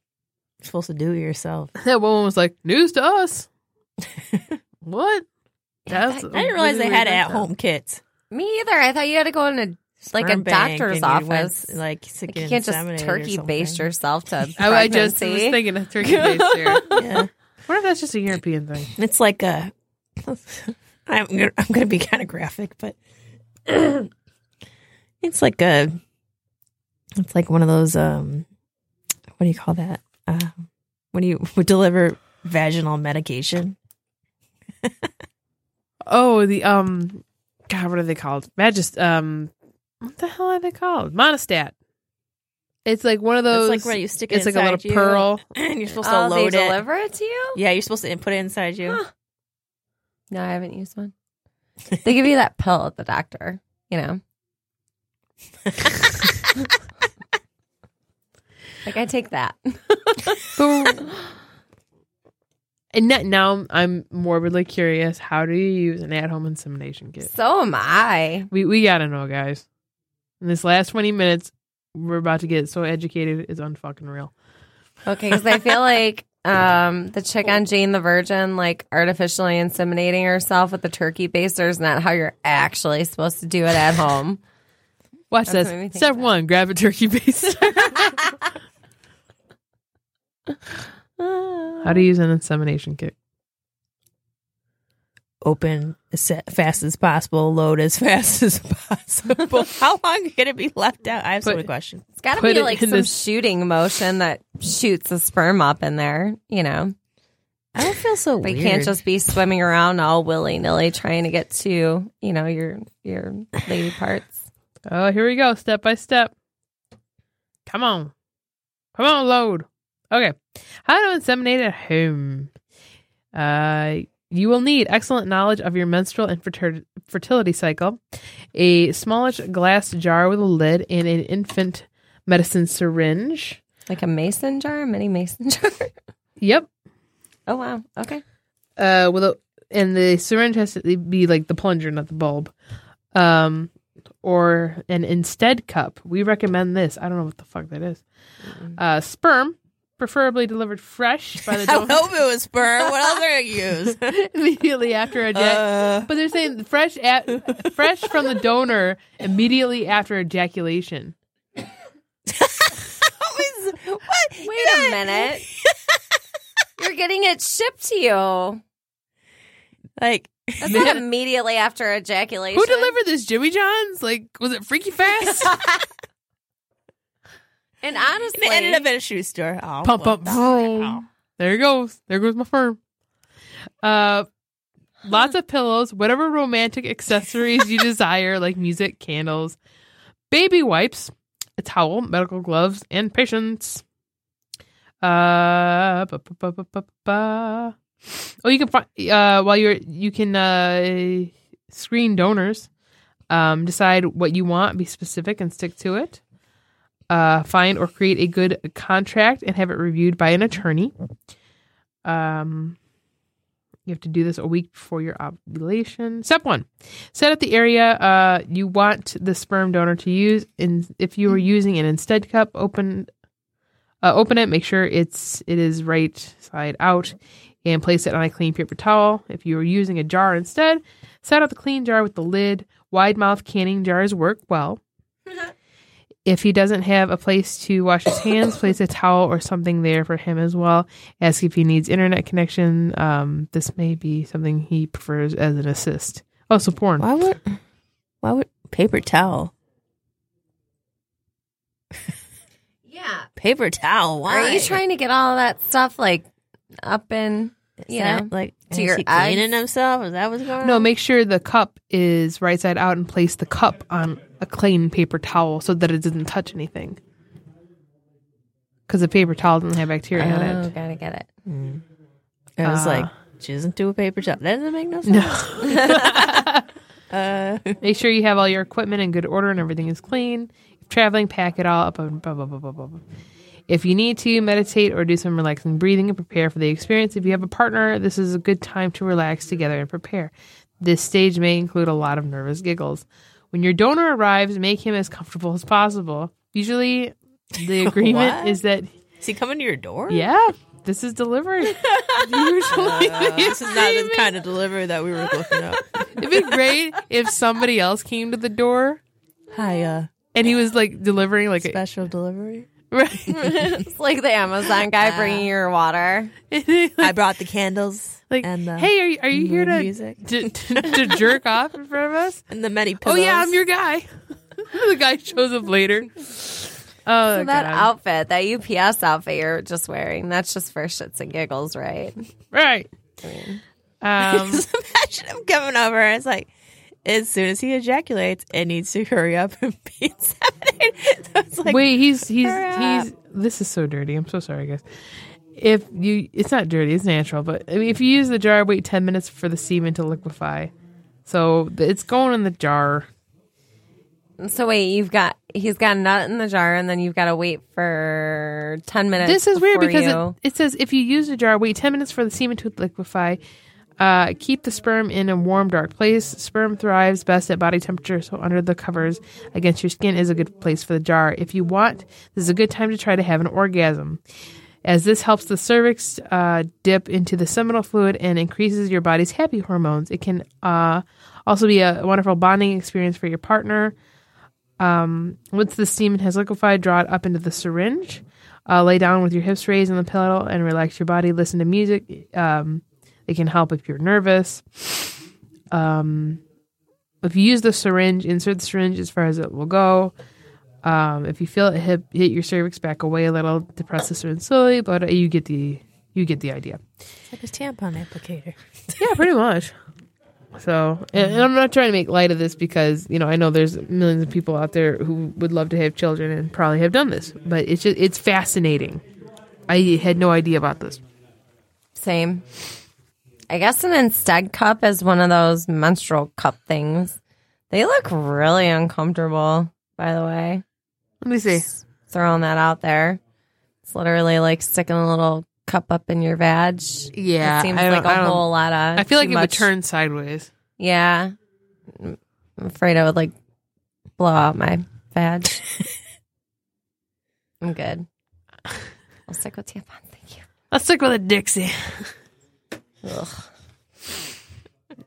supposed to do it yourself. [LAUGHS] That woman was like, "News to us." what? That's I didn't realize they had at home kits. Me either. I thought you had to go in a like a bank doctor's and you went, office. like, to Like, you can't just inseminated or turkey baste something. yourself to [LAUGHS] I, I just was thinking of turkey based here. [LAUGHS] Yeah. What if that's just a European thing? It's like a. [LAUGHS] I'm gonna, I'm going to be kind of graphic, but [CLEARS THROAT] it's like a. It's like one of those. Um, what do you call that? Uh, when you would deliver vaginal medication. Oh, the um, God, what are they called? Magist, um, what the hell are they called? Monistat. It's like one of those. It's like where you stick it It's like a little you, pearl. [CLEARS THROAT] and you're supposed to Oh, they load it. deliver it to you? Yeah, you're supposed to put it inside you. No, I haven't used one. [LAUGHS] They give you that pill at the doctor, you know. [LAUGHS] like I take that. [LAUGHS] And now- now I'm morbidly curious. How do you use an at-home insemination kit? so am I. We we gotta know, guys. In this last twenty minutes, we're about to get so educated. It's unfucking real. Okay, because I feel [LAUGHS] like um, the chick on Jane the Virgin, like artificially inseminating herself with the turkey baster, is not how you're actually supposed to do it at home. [LAUGHS] Watch That's this. Step that. one: grab a turkey baster. [LAUGHS] How to use an insemination kit? Open as fast as possible, load as [LAUGHS] fast as possible. [LAUGHS] How long can it be left out? I have so Put- many questions. It's got to be like some this- shooting motion that shoots the sperm up in there, you know. I don't feel so But weird. you can't just be swimming around all willy nilly trying to get to, you know, your your lady parts. Oh, here we go, step by step. Come on, come on, load. Okay, how to inseminate at home. Uh, you will need excellent knowledge of your menstrual and fertility cycle, a smallish glass jar with a lid, and an infant medicine syringe. Like a mason jar, a mini mason [LAUGHS] jar. Yep. Oh wow. Okay. Uh, with a and the syringe has to be like the plunger, not the bulb. Um, or an instead cup. We recommend this. I don't know what the fuck that is. Uh, sperm, preferably delivered fresh by [LAUGHS] the donor. I hope it was sperm. What else are I use? [LAUGHS] immediately after a jack. Uh, but they're saying fresh at fresh from the donor immediately after ejaculation. [LAUGHS] what? Wait a minute. You're getting it shipped to you. Like, That's not immediately after ejaculation. Who delivered this? Jimmy John's? Like, was it Freaky Fast? And [LAUGHS] honestly, it ended up at a shoe store. Oh, pump what up. the vroom. There it goes. There goes my firm. Uh, lots of pillows, whatever romantic accessories you [LAUGHS] desire, like music, candles, baby wipes, a towel, medical gloves, and patience. Uh, ba, ba, ba, ba, ba, ba. oh, you can find uh while you're you can uh screen donors, um, decide what you want, be specific, and stick to it uh, find or create a good contract and have it reviewed by an attorney. Um, you have to do this a week before your ovulation. Step one: set up the area uh, you want the sperm donor to use. And if you are using an instead cup, open uh, open it. Make sure it's it is right side out, and place it on a clean paper towel. If you are using a jar instead, set out the clean jar with the lid. Wide mouth canning jars work well. [LAUGHS] If he doesn't have a place to wash his hands, place a towel or something there for him as well. Ask if he needs internet connection. Um, this may be something he prefers as an assist. Oh, so porn. Why would, why would paper towel? yeah. Paper towel. Why? Are you trying to get all that stuff like up in Is you that, know like to is your he cleaning himself? Is that what's going on? No, make sure the cup is right side out and place the cup on a clean paper towel so that it doesn't touch anything. Because the paper towel doesn't have bacteria on Oh, it. gotta get it. I was Uh, like, she doesn't do a paper towel. That doesn't make no sense. [LAUGHS] uh, Make sure you have all your equipment in good order and everything is clean. If traveling, pack it all up. and Blah, blah, blah, blah, blah, blah. If you need to meditate or do some relaxing breathing and prepare for the experience, if you have a partner, this is a good time to relax together and prepare. This stage may include a lot of nervous giggles. When your donor arrives, make him as comfortable as possible. Usually, the [LAUGHS] agreement is that is he coming to your door? yeah, this is delivery. [LAUGHS] Usually, Uh, [LAUGHS] this is not the kind of delivery that we were looking up. It'd be great if somebody else came to the door Hi, uh, and he was like delivering like a, special delivery. Right. It's [LAUGHS] [LAUGHS] like the Amazon guy bringing your water. [LAUGHS] I brought the candles like, and the hey, are you, are you here to, music to, to to jerk off in front of us? and the many pillows. Oh yeah, I'm your guy. the guy shows up later. Oh, So that God. outfit, that UPS outfit you're just wearing, that's just for shits and giggles, right? right. Um, Just imagine him coming over. and It's like as soon as he ejaculates, it needs to hurry up and [LAUGHS] be inseminated. So it's like, wait, he's he's he's. This is so dirty. I'm so sorry, guys. If you, it's not dirty. It's natural. But I mean, if you use the jar, wait ten minutes for the semen to liquefy. So it's going in the jar. So wait, you've got he's got a nut in the jar, and then you've got to wait for ten minutes. This is weird because you, it, it says if you use a jar, wait 10 minutes for the semen to liquefy. Uh, keep the sperm in a warm, dark place. Sperm thrives best at body temperature, so under the covers against your skin is a good place for the jar. If you want, this is a good time to try to have an orgasm, as this helps the cervix uh, dip into the seminal fluid and increases your body's happy hormones. It can uh, also be a wonderful bonding experience for your partner. Um, once the semen has liquefied, draw it up into the syringe. Uh, lay down with your hips raised on the pillow and relax your body. Listen to music. Um, it can help if you're nervous. Um, if you use the syringe, insert the syringe as far as it will go. Um, if you feel it hit, hit your cervix, back away a little, depress the syringe slowly, but you get the you get the idea. It's like a tampon applicator. [LAUGHS] Yeah, pretty much. So, and, and I'm not trying to make light of this because you know I know there's millions of people out there who would love to have children and probably have done this, but it's just it's fascinating. I had no idea about this. same. I guess an instead cup is one of those menstrual cup things. They look really uncomfortable. By the way, Let me see. throwing that out there. It's literally like sticking a little cup up in your vag. Yeah, it seems I like don't- I a don't- whole lot of. I feel like too it would turn sideways. Yeah, I'm afraid I would like blow out my vag. [LAUGHS] I'm good. I'll stick with tampon. Thank you. Let's stick with a Dixie. Ugh.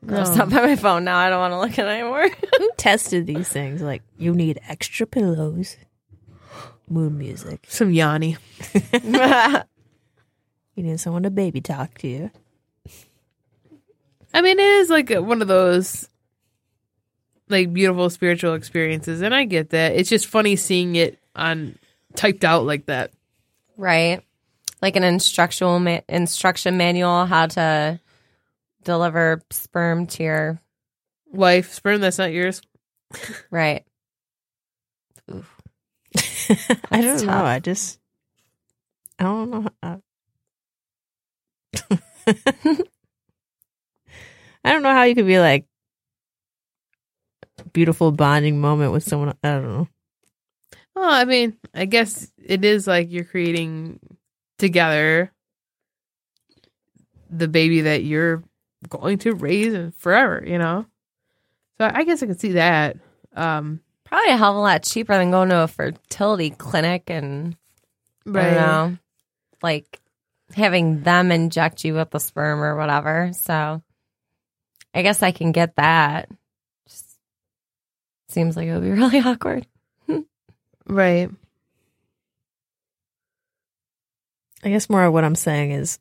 Grossed up by my phone now. I don't want to look at it anymore. [LAUGHS] Who [LAUGHS] tested these things? Like, you need extra pillows, moon music. Some Yanni. You [LAUGHS] You need someone to baby talk to you. I mean, it is like one of those like beautiful spiritual experiences, and I get that. It's just funny seeing it on typed out like that. Right. Like an instructional ma- instruction manual how to deliver sperm to your Wife, sperm that's not yours. right. [LAUGHS] I That's don't know. I just I don't know. how- uh, [LAUGHS] I don't know how you could be like beautiful bonding moment with someone. I don't know. Well, I mean, I guess it is like you're creating together the baby that you're going to raise forever, you know? So I guess I could see that. Um, Probably a hell of a lot cheaper than going to a fertility clinic and I don't know, like having them inject you with the sperm or whatever. So I guess I can get that. Just seems like it would be [LAUGHS] really awkward. Right. I guess more of what I'm saying is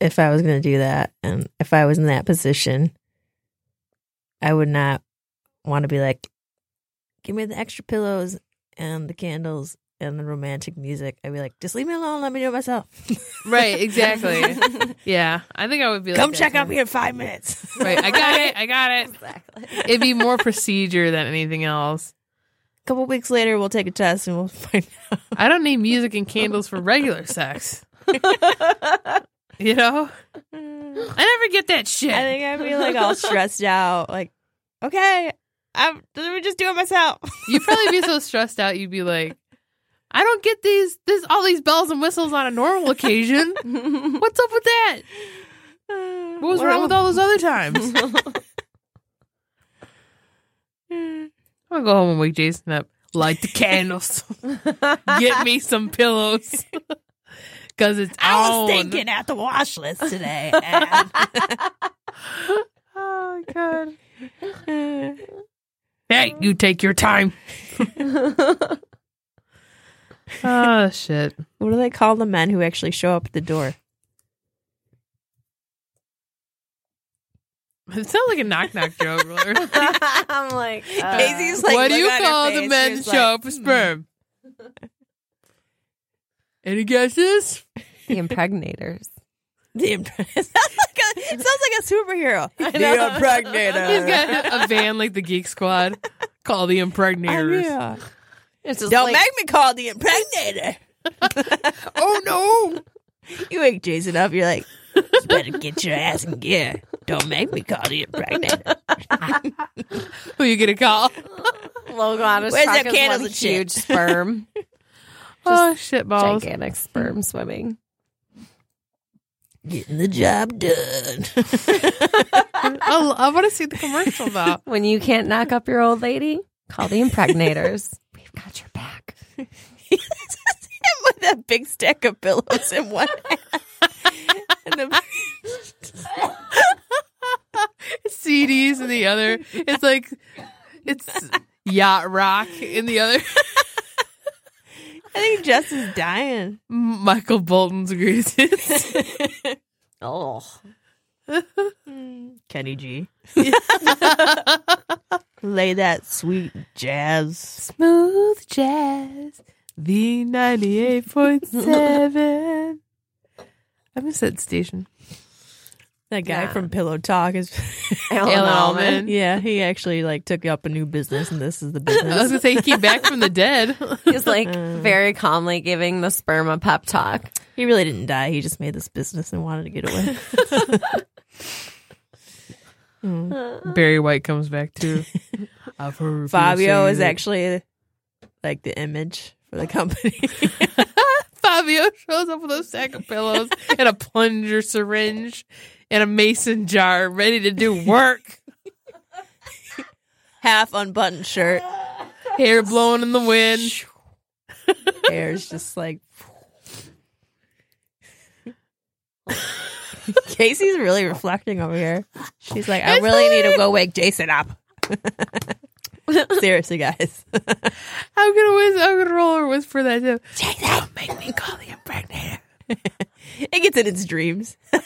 if I was going to do that and if I was in that position, I would not want to be like, give me the extra pillows and the candles and the romantic music. I'd be like, just leave me alone. Let me do it myself. Right, exactly. [LAUGHS] yeah. I think I would be like Come check on me in five minutes. Right. I got it. I got it. [LAUGHS] Exactly. It'd be more procedure than anything else. A couple weeks later, we'll take a test and we'll [LAUGHS] find out. I don't need music and candles for regular sex. You know? I never get that shit. I think I'd be like all stressed out. Like, okay, I'm, let me just do it myself. [LAUGHS] You'd probably be so stressed out. You'd be like, I don't get these, this, all these bells and whistles on a normal occasion. What's up with that? What was wrong with all those other times? [LAUGHS] I'm gonna go home and wake Jason up. Light the candles. [LAUGHS] Get me some pillows. [LAUGHS] Cause it's I on. was thinking at the watch list today. And [LAUGHS] Oh god. Hey, you take your time. oh shit. what do they call the men who actually show up at the door? It sounds like a knock knock joke. Or- [LAUGHS] I'm like, [LAUGHS] uh, Casey's like, what do you call the face, men show like, up for sperm? Any guesses? the impregnators. [LAUGHS] The impre- it sounds like a sounds like a superhero. The He's impregnator. got a van like the Geek Squad called the Impregnators. Yeah. It's just Don't like, make me call the impregnator. Oh no! You wake Jason up. You're like, you better get your ass in gear. Don't make me call the impregnator. [LAUGHS] Who you gonna call? logo on his Where's truck them is candles one huge sperm, [LAUGHS] [LAUGHS] oh shit balls! gigantic sperm swimming. Getting the job done. I, I want to see the commercial though. When you can't knock up your old lady, call the impregnators. We've got your back. with that big stack of pillows in one hand. And the, CDs in the other. It's like it's yacht rock in the other. I think Jess is dying. Michael Bolton's greatest. Oh, Kenny G. Lay that sweet jazz. Smooth jazz, the ninety-eight point seven. I miss that station. That guy Yeah. from Pillow Talk is. [LAUGHS] Alan Alan Almond. Almond. yeah, he actually like took up a new business, and this is the [LAUGHS] business. I was business. gonna say he came back from the dead. [LAUGHS] He's like uh. very calmly giving the sperm a pep talk. he really didn't die. He just made this business and wanted to get away. Mm. Uh. Barry White comes back too. I've heard people Fabio say is that- actually like the image for the company. Fabio shows up with a sack of pillows and a plunger syringe and a mason jar ready to do work. [LAUGHS] Half unbuttoned shirt. Hair blowing in the wind. [LAUGHS] Hair's just like. [LAUGHS] Casey's really reflecting over here. She's like, I really need to go wake Jason up. [LAUGHS] Seriously, guys. I'm gonna whis- I'm gonna roll or whisper for that too. Don't make me call the impregnator. [LAUGHS] It gets in its dreams. [LAUGHS]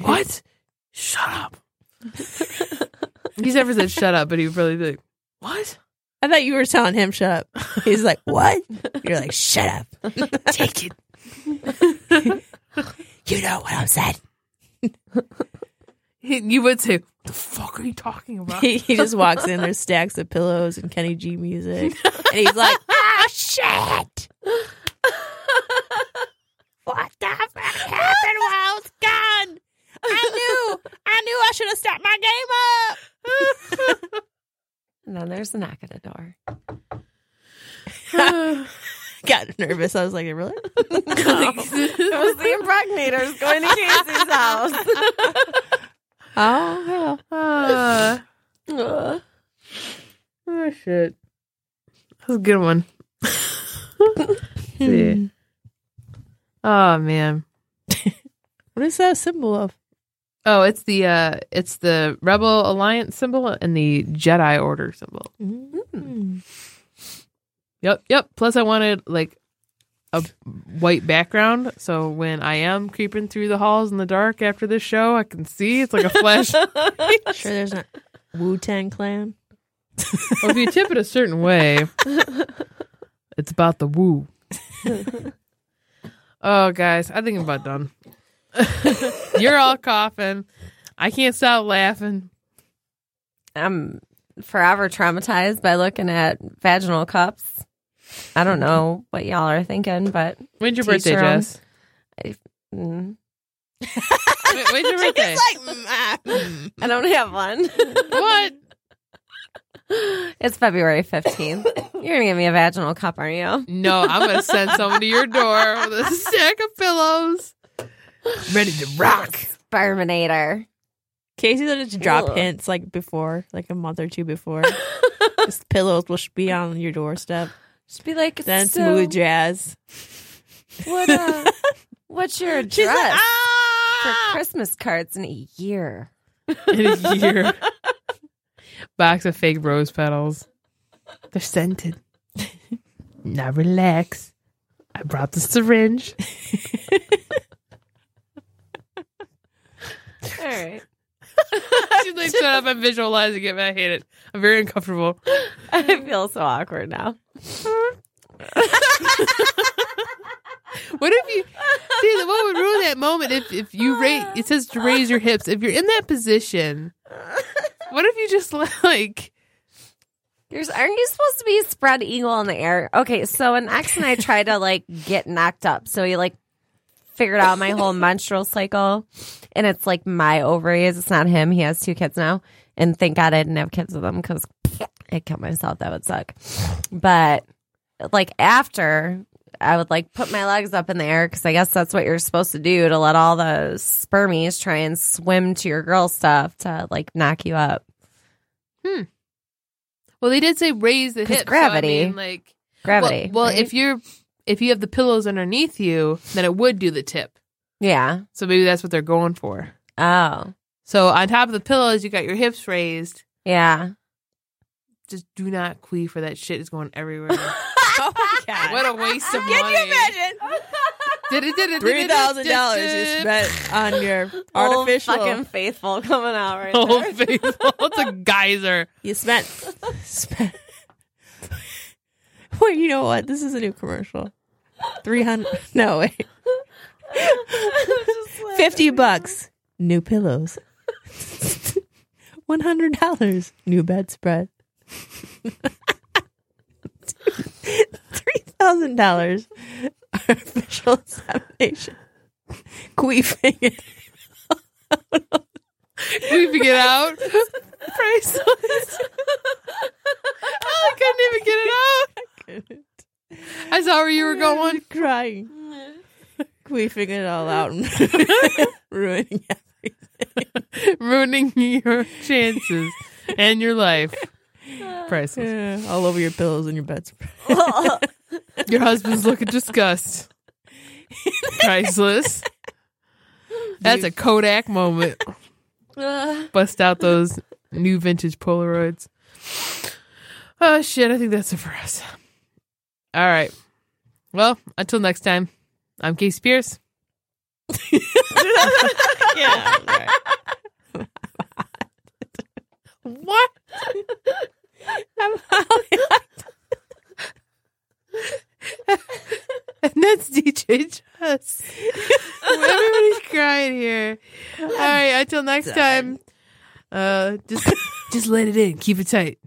What? Shut up. He's never said shut up, but he really did. What? I thought you were telling him shut up. He's like, what? You're like, shut up. Take it. You know what I'm saying. He, you would say, "What the fuck are you talking [LAUGHS] about?" He, he just walks in. There's stacks of pillows and Kenny G music, and he's like, [LAUGHS] "Ah, shit! what the fuck happened while I was gone? I knew, I knew I should have stopped my game up." [LAUGHS] And then there's a knock at the door. [SIGHS] Got nervous. I was like, "Really?" it was the impregnators going to Casey's house. Oh, Uh, oh shit. That's a good one. [LAUGHS] See. Oh man. what is that symbol of? Oh, it's the uh it's the Rebel Alliance symbol and the Jedi Order symbol. Mm. Yep, yep. Plus I wanted like a white background so when I am creeping through the halls in the dark after this show, I can see it's like a flash. [LAUGHS] Sure, there's not Wu Tang Clan. well, if you tip it a certain way, it's about the woo. oh, guys, I think I'm about done. [LAUGHS] You're all coughing. I can't stop laughing. I'm forever traumatized by looking at vaginal cups. I don't know what y'all are thinking, but When's your birthday, their own. Jess? Mm, When- When's your [LAUGHS] birthday? mm, I don't have one. what? [LAUGHS] It's February 15th. You're going to give me a vaginal cup, aren't you? No, I'm going to send someone to your door with a stack of pillows. Ready to rock. Sperminator. Casey will just drop Ugh. hints like before, like a month or two before. [LAUGHS] just pillows will be on your doorstep. Just be like, Then so, smooth jazz. What, uh, [LAUGHS] what's your She's address like, for ah! Christmas cards in a year? In a year. [LAUGHS] Box of fake rose petals. They're scented. now relax. I brought the syringe. [LAUGHS] All right. [LAUGHS] She's like, shut up. I'm visualizing it, but I hate it. I'm very uncomfortable. I feel so awkward now. [LAUGHS] What if you see the what would ruin that moment if if you raise it says to raise your hips. If you're in that position, what if you just like You're, aren't you supposed to be spread eagle in the air? Okay, so an ex and I tried to like get knocked up. So he like figured out my whole menstrual cycle, and it's like my ovaries. It's not him. He has two kids now, and thank God I didn't have kids with him because I killed myself. That would suck. But like after. I would like put my legs up in the air because I guess that's what you're supposed to do to let all the spermies try and swim to your girl stuff to like knock you up. Hmm. Well, they did say raise the hips. gravity. So I mean, like Gravity. Well, well right? if you're if you have the pillows underneath you, then it would do the tip. yeah. So maybe that's what they're going for. Oh, So on top of the pillows, you got your hips raised. yeah. Just do not queef for that shit is going everywhere. [LAUGHS] Oh my god! what a waste of Can money. Can you imagine? Did it, did it, Three thousand dollars you spent on your [LAUGHS] Old artificial. fucking faithful coming out right Old there. faithful. [LAUGHS] It's a geyser. You spent. spent. Wait, you know what? This is a new commercial. Three hundred. No [LAUGHS] wait. Fifty bucks. New pillows. One hundred dollars. New bedspread. Three thousand dollars. Artificial insemination. Queefing it. Queefing it out. Priceless. [LAUGHS] I couldn't even get it out. I saw where you were going. crying. [LAUGHS] Queefing it all out and [LAUGHS] ruining everything. ruining your chances and your life. [LAUGHS] Priceless. Yeah, all over your pillows and your beds. Your husband's looking disgust. Priceless. That's a Kodak moment. Bust out those new vintage Polaroids. Oh shit, I think that's it for us. All right. Well, until next time, I'm Casey Spears. yeah. right. What? I'm Holly. and that's DJ Just. Everybody's crying here. All right, until next time. Uh, just just let it in. Keep it tight.